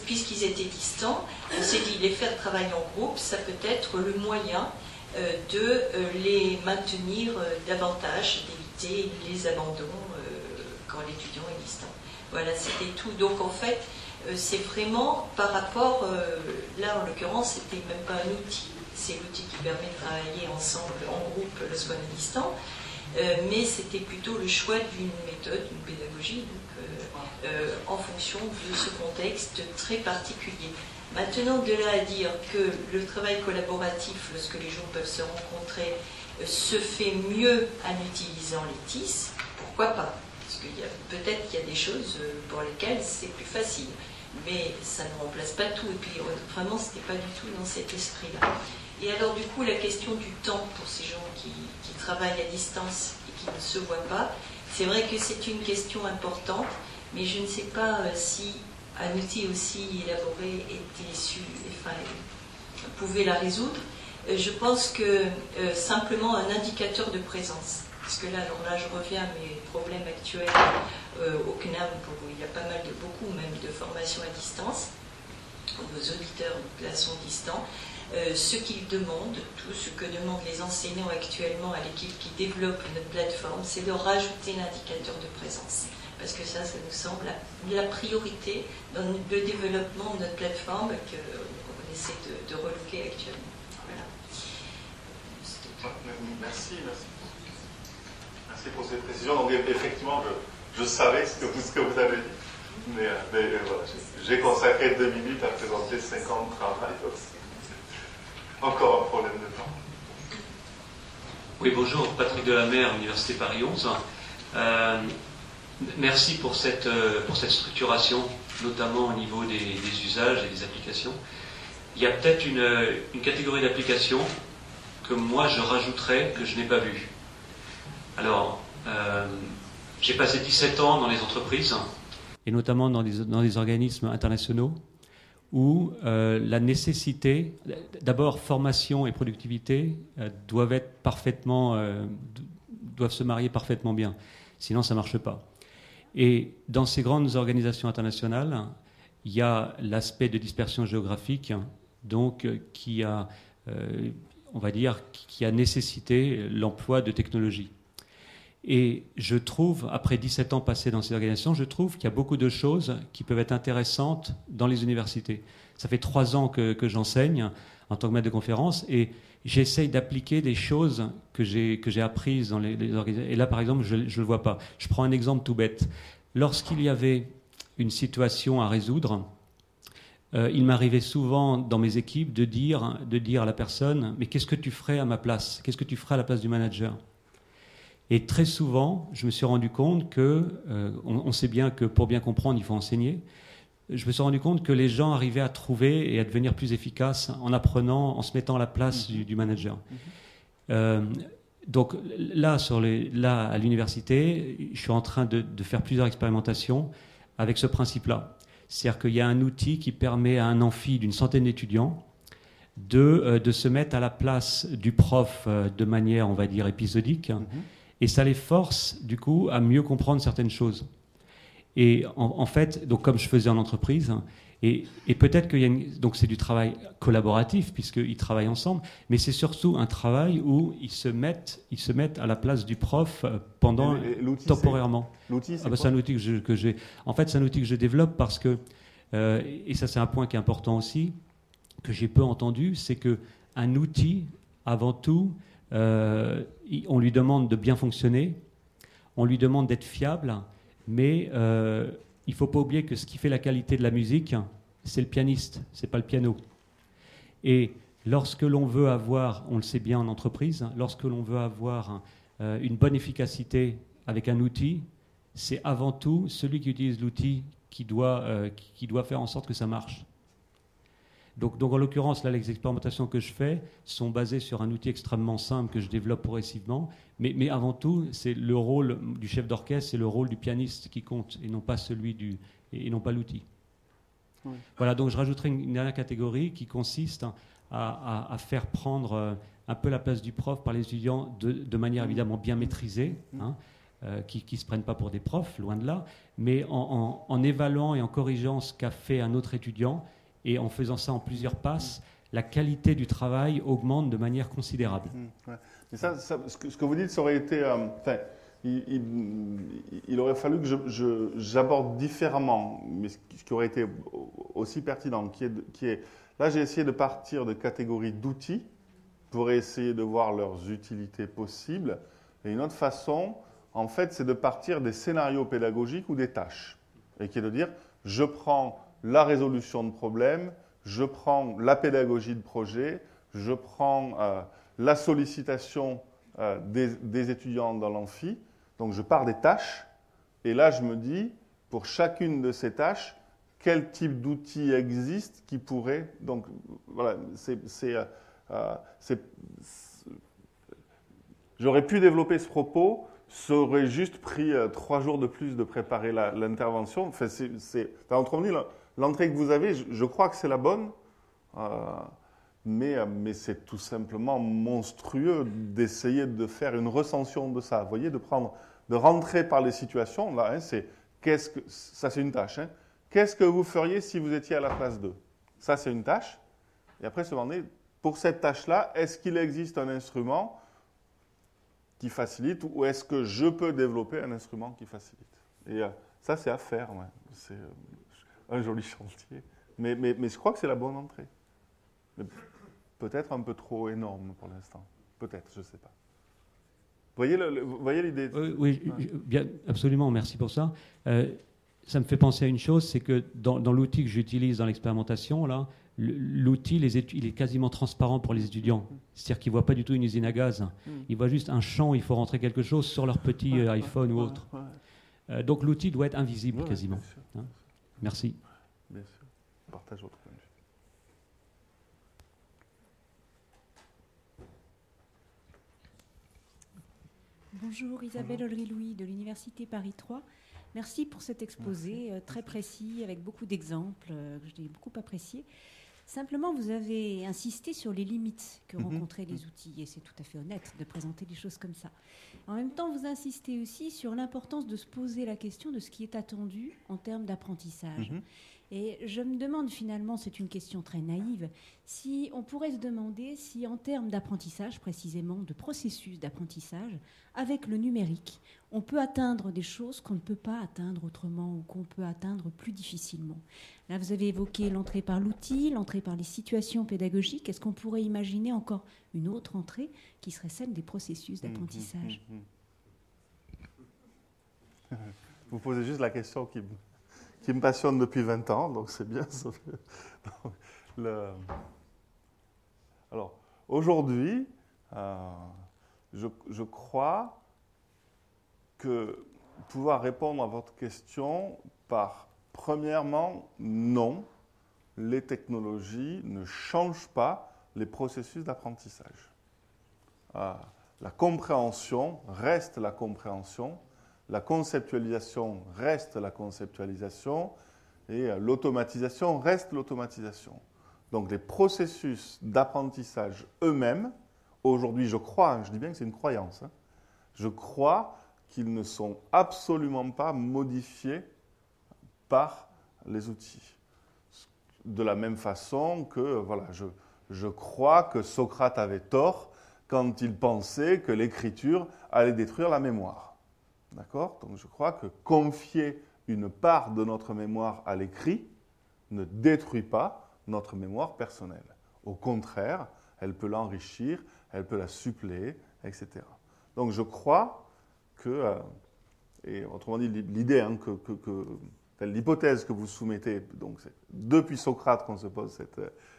puisqu'ils étaient distants, on s'est dit les faire travailler en groupe, ça peut être le moyen euh, de euh, les maintenir euh, davantage, d'éviter les abandons quand l'étudiant est distant. Voilà, c'était tout. Donc en fait, c'est vraiment par rapport, là en l'occurrence, c'était même pas un outil, c'est l'outil qui permet de travailler ensemble, en groupe, lorsqu'on est distant, mais c'était plutôt le choix d'une méthode, d'une pédagogie, en fonction de ce contexte très particulier. Maintenant, de là à dire que le travail collaboratif, lorsque les gens peuvent se rencontrer, euh, se fait mieux en utilisant les TIS, pourquoi pas? Qu'il peut-être qu'il y a des choses euh, pour lesquelles c'est plus facile, mais ça ne remplace pas tout. Et puis vraiment, ce n'était pas du tout dans cet esprit-là. Et alors, du coup, la question du temps pour ces gens qui, travaillent à distance et qui ne se voient pas, c'est vrai que c'est une question importante, mais je ne sais pas euh, si un outil aussi élaboré était su, enfin, pouvait la résoudre. Euh, je pense que simplement un indicateur de présence, parce que là, alors là, je reviens à mes problèmes actuels euh, au CNAM, où il y a pas mal de, beaucoup même de formations à distance. Nos auditeurs là sont distants. ce qu'ils demandent, tout ce que demandent les enseignants actuellement à l'équipe qui développe notre plateforme, c'est de rajouter l'indicateur de présence parce que ça, ça nous semble la, priorité dans le développement de notre plateforme qu'on essaie de, de relooker actuellement. Merci, merci. Merci pour cette précision. Donc, effectivement, je, savais ce que, vous, avez dit, mais, euh, euh, j'ai consacré deux minutes à présenter 50 travail. Encore un problème de temps. Oui, bonjour, Patrick Delamer, Université Paris 11. Euh, Merci pour cette, pour cette structuration, notamment au niveau des, usages et des applications. Il y a peut-être une, une, catégorie d'applications que moi je rajouterais que je n'ai pas vue. Alors, euh, j'ai passé 17 ans dans les entreprises. Et notamment dans des, organismes internationaux où euh, la nécessité, d'abord formation et productivité, doivent être parfaitement, doivent se marier parfaitement bien. Sinon, ça ne marche pas. Et dans ces grandes organisations internationales, il y a l'aspect de dispersion géographique, donc qui a, euh, on va dire, qui a nécessité l'emploi de technologies. Et je trouve, après 17 ans passés dans ces organisations, je trouve qu'il y a beaucoup de choses qui peuvent être intéressantes dans les universités. Ça fait trois ans que, j'enseigne en tant que maître de conférence et j'essaye d'appliquer des choses que j'ai, apprises dans les, organisations. Et là, par exemple, je ne le vois pas. Je prends un exemple tout bête. Lorsqu'il y avait une situation à résoudre, euh, il m'arrivait souvent dans mes équipes de dire, de dire à la personne, mais qu'est-ce que tu ferais à ma place? Qu'est-ce que tu ferais à la place du manager? Et très souvent, je me suis rendu compte que, euh, on, sait bien que pour bien comprendre, il faut enseigner, je me suis rendu compte que les gens arrivaient à trouver et à devenir plus efficaces en apprenant, en se mettant à la place mhm. du, manager. Mhm. Euh, donc là, sur les, là, à l'université, je suis en train de, faire plusieurs expérimentations avec ce principe-là. C'est-à-dire qu'il y a un outil qui permet à un amphi d'une centaine d'étudiants de, euh, de, se mettre à la place du prof euh, de manière, on va dire, épisodique, mhm. Et ça les force, du coup, à mieux comprendre certaines choses. Et en, fait, donc comme je faisais en entreprise, et, peut-être qu'il y a donc c'est du travail collaboratif puisqu'ils travaillent ensemble, mais c'est surtout un travail où ils se mettent, ils se mettent à la place du prof euh, pendant temporairement. L'outil, ah bah, c'est un outil que, j'ai. En fait, c'est un outil que je développe parce que euh, et ça c'est un point qui est important aussi que j'ai peu entendu, c'est que un outil, avant tout, euh, on lui demande de bien fonctionner, on lui demande d'être fiable mais euh, il ne faut pas oublier que ce qui fait la qualité de la musique, c'est le pianiste, c'est pas le piano. Et lorsque l'on veut avoir, on le sait bien en entreprise, lorsque l'on veut avoir euh, une bonne efficacité avec un outil, c'est avant tout celui qui utilise l'outil qui, doit, qui doit faire en sorte que ça marche. Donc, donc en l'occurrence, là, les expérimentations que je fais sont basées sur un outil extrêmement simple que je développe progressivement. Mais, mais avant tout, c'est le rôle du chef d'orchestre, c'est le rôle du pianiste qui compte, et non pas celui du, et non pas l'outil. Voilà, donc je rajouterai une, dernière catégorie qui consiste à, faire prendre euh, un peu la place du prof par les étudiants de, manière évidemment bien maîtrisée, hein, euh, qui ne se prennent pas pour des profs, loin de là, mais en, évaluant et en corrigeant ce qu'a fait un autre étudiant et en faisant ça en plusieurs passes, la qualité du travail augmente de manière considérable. Mmh, mais ça, ce, que, vous dites, ça aurait été. Euh, il, aurait fallu que j'aborde différemment, mais ce qui aurait été aussi pertinent, qui est, qui est là j'ai essayé de partir de catégories d'outils pour essayer de voir leurs utilités possibles. Et une autre façon, en fait, c'est de partir des scénarios pédagogiques ou des tâches. Et qui est de dire, je prends la résolution de problèmes, je prends la pédagogie de projet, je prends euh, la sollicitation euh, des, étudiants dans l'amphi, donc je pars des tâches, et là je me dis, pour chacune de ces tâches, quel type d'outils existe qui pourrait. Donc voilà, c'est. Euh, euh, j'aurais pu développer ce propos, ça aurait juste pris trois jours de plus de préparer l'intervention. Enfin, c'est, dit, l'entrée que vous avez, je, crois que c'est la bonne, mais, mais c'est tout simplement monstrueux d'essayer de faire une recension de ça. Vous voyez, de prendre de rentrer par les situations, là, hein, c'est qu'est-ce que ça c'est une tâche. Hein. Qu'est-ce que vous feriez si vous étiez à la place d'eux? Ça c'est une tâche. Et après se demander, pour cette tâche-là, est-ce qu'il existe un instrument qui facilite ou est-ce que je peux développer un instrument qui facilite? Et euh, ça c'est à faire, c'est euh, un joli chantier. Mais, mais, mais je crois que c'est la bonne entrée. Peut-être un peu trop énorme pour l'instant. Peut-être, je ne sais pas voyez, voyez l'idée Oui, bien, absolument, merci pour ça. Euh, ça me fait penser à une chose, c'est que dans, l'outil que j'utilise dans l'expérimentation, là, l'outil, il est quasiment transparent pour les étudiants. C'est-à-dire qu'ils ne voient pas du tout une usine à gaz. Mm. Ils voient juste un champ, il faut rentrer quelque chose sur leur petit euh, iPhone ou autre. Euh, donc l'outil doit être invisible quasiment. Hein. Merci. Bien sûr. Partage votre point de vue. Bonjour, Isabelle Olry-Louis de l'Université Paris 3. Merci pour cet exposé euh, très précis avec beaucoup d'exemples euh, que j'ai beaucoup apprécié. Simplement, vous avez insisté sur les limites que mhm. rencontraient les outils, et c'est tout à fait honnête de présenter des choses comme ça. En même temps, vous insistez aussi sur l'importance de se poser la question de ce qui est attendu en termes d'apprentissage. Mhm. Et je me demande finalement, c'est une question très naïve, si on pourrait se demander si en termes d'apprentissage, précisément de processus d'apprentissage, avec le numérique, on peut atteindre des choses qu'on ne peut pas atteindre autrement ou qu'on peut atteindre plus difficilement. Là, vous avez évoqué l'entrée par l'outil, l'entrée par les situations pédagogiques. Est-ce qu'on pourrait imaginer encore une autre entrée qui serait celle des processus mmh, d'apprentissage? mmh, mmh, Vous posez juste la question qui qui me passionne depuis 20 ans, donc c'est bien. Alors, aujourd'hui, euh, je, crois que pouvoir répondre à votre question par, premièrement, non, les technologies ne changent pas les processus d'apprentissage. Euh, la compréhension reste la compréhension, la conceptualisation reste la conceptualisation et euh, l'automatisation reste l'automatisation. Donc les processus d'apprentissage eux-mêmes, aujourd'hui je crois, je dis bien que c'est une croyance, hein, je crois qu'ils ne sont absolument pas modifiés par les outils. De la même façon que, voilà, je crois que Socrate avait tort quand il pensait que l'écriture allait détruire la mémoire. D'accord? Donc je crois que confier une part de notre mémoire à l'écrit ne détruit pas notre mémoire personnelle. Au contraire, elle peut l'enrichir, elle peut la suppléer, etc. Donc je crois que, euh, et autrement dit, l'idée, hein, l'hypothèse que vous soumettez, donc depuis Socrate qu'on se pose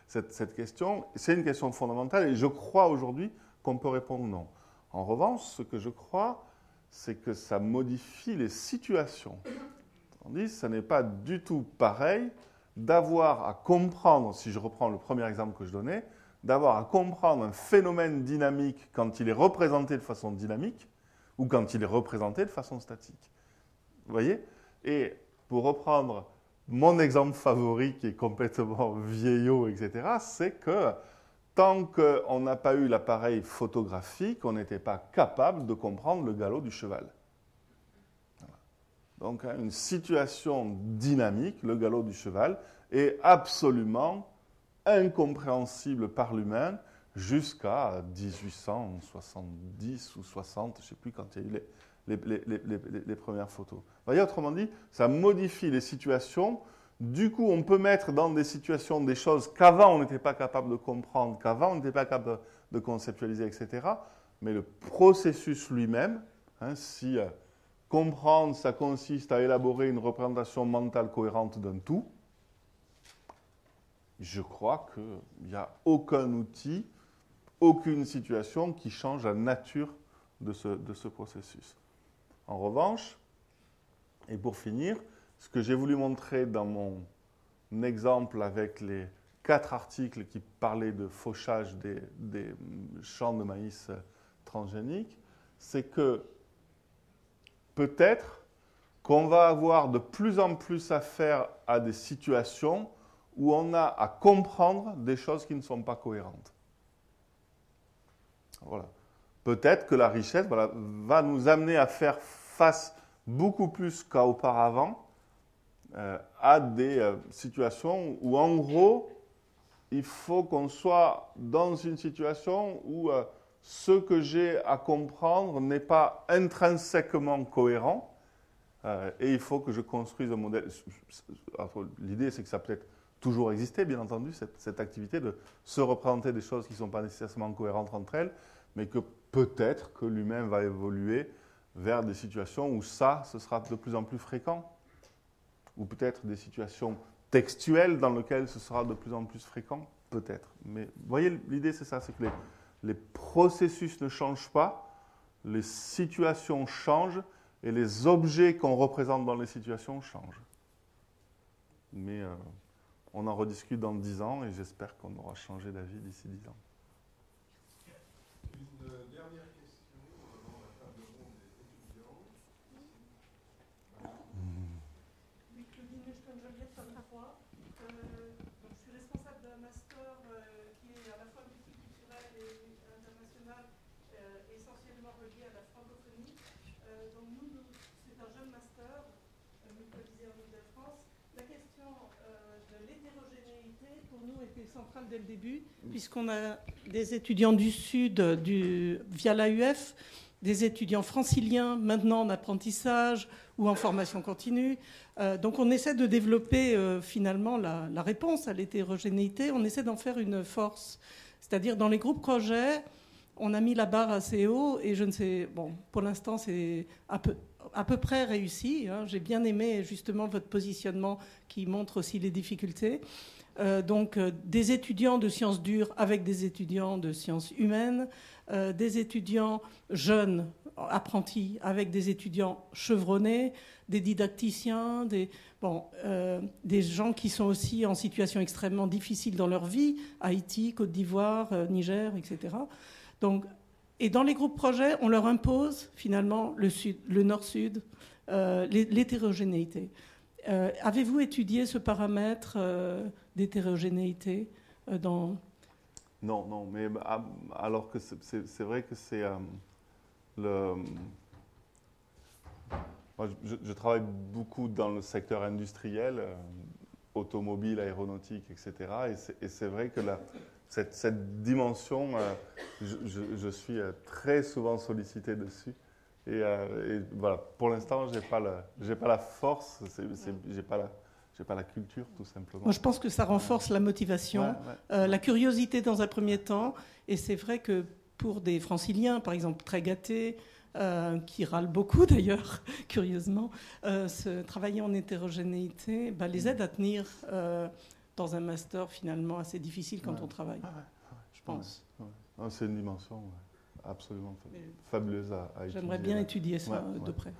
cette, cette question, c'est une question fondamentale et je crois aujourd'hui qu'on peut répondre non. En revanche, ce que je crois, c'est que ça modifie les situations. Tandis ce n'est pas du tout pareil d'avoir à comprendre, si je reprends le premier exemple que je donnais, d'avoir à comprendre un phénomène dynamique quand il est représenté de façon dynamique ou quand il est représenté de façon statique. Vous voyez? Et pour reprendre mon exemple favori qui est complètement vieillot, etc., c'est que tant qu'on n'a pas eu l'appareil photographique, on n'était pas capable de comprendre le galop du cheval. Donc hein, une situation dynamique, le galop du cheval, est absolument incompréhensible par l'humain jusqu'à 1870 ou 60, je ne sais plus quand il y a eu les, premières photos. Vous voyez, autrement dit, ça modifie les situations. Du coup, on peut mettre dans des situations des choses qu'avant on n'était pas capable de comprendre, qu'avant on n'était pas capable de, conceptualiser, etc. Mais le processus lui-même, hein, si euh, comprendre, ça consiste à élaborer une représentation mentale cohérente d'un tout, je crois qu'il n'y a aucun outil, aucune situation qui change la nature de ce, processus. En revanche, et pour finir, ce que j'ai voulu montrer dans mon exemple avec les quatre articles qui parlaient de fauchage des, champs de maïs transgéniques, c'est que peut-être qu'on va avoir de plus en plus affaire à des situations où on a à comprendre des choses qui ne sont pas cohérentes. Voilà. Peut-être que la richesse va nous amener à faire face beaucoup plus qu'auparavant euh, à des euh, situations où, en gros, il faut qu'on soit dans une situation où euh, ce que j'ai à comprendre n'est pas intrinsèquement cohérent et il faut que je construise un modèle. L'idée, c'est que ça peut être toujours exister, bien entendu, cette, activité de se représenter des choses qui ne sont pas nécessairement cohérentes entre elles, mais que peut-être que l'humain va évoluer vers des situations où ça, ce sera de plus en plus fréquent, ou peut-être des situations textuelles dans lesquelles ce sera de plus en plus fréquent, peut-être. Mais vous voyez, l'idée c'est ça, c'est que les, processus ne changent pas, les situations changent et les objets qu'on représente dans les situations changent. Mais euh, on en rediscute dans 10 ans et j'espère qu'on aura changé d'avis d'ici 10 ans. Une dernière question avant la table ronde des étudiants. Oui, Claudine Nechton, Geneviève Fabrefoy. Euh, je suis responsable d'un master euh, qui est à la fois multiculturel et international, euh, essentiellement relié à la francophonie. Euh, donc nous, nous c'est un jeune master, mutualisé en Ile-de-France. La question l'hétérogénéité, pour nous, était centrale dès le début, puisqu'on a des étudiants du Sud via l'AUF, des étudiants franciliens maintenant en apprentissage ou en formation continue. Euh, donc on essaie de développer euh, finalement la, réponse à l'hétérogénéité, on essaie d'en faire une force. C'est-à-dire dans les groupes projets, on a mis la barre assez haut et je ne sais, bon, pour l'instant c'est à peu, à peu près réussi. Hein. J'ai bien aimé justement votre positionnement qui montre aussi les difficultés. Euh, donc euh, des étudiants de sciences dures avec des étudiants de sciences humaines, euh, des étudiants jeunes, apprentis avec des étudiants chevronnés, des didacticiens, des, bon, des gens qui sont aussi en situation extrêmement difficile dans leur vie, Haïti, Côte d'Ivoire, Niger, etc. Donc et dans les groupes projets, on leur impose finalement le, sud, le nord-sud, l'hétérogénéité. Avez-vous étudié ce paramètre d'hétérogénéité dans... Non, non, mais ah, alors que c'est vrai que c'est le... Moi, je, travaille beaucoup dans le secteur industriel, automobile, aéronautique, etc. Et c'est vrai que la, cette, dimension, euh, je, suis euh, très souvent sollicité dessus. Euh, et, voilà, pour l'instant, je n'ai pas, la, pas la force, je n'ai pas la, pas la culture, tout simplement. Moi, je pense que ça renforce la motivation, la curiosité dans un premier temps. Et c'est vrai que pour des franciliens, par exemple, très gâtés, qui râlent beaucoup d'ailleurs, curieusement, travailler en hétérogénéité bah, les aide à tenir dans un master finalement assez difficile quand on travaille, ah ah je pense. Ah, c'est une dimension absolument fabuleuse à, J'aimerais bien étudier ça de près.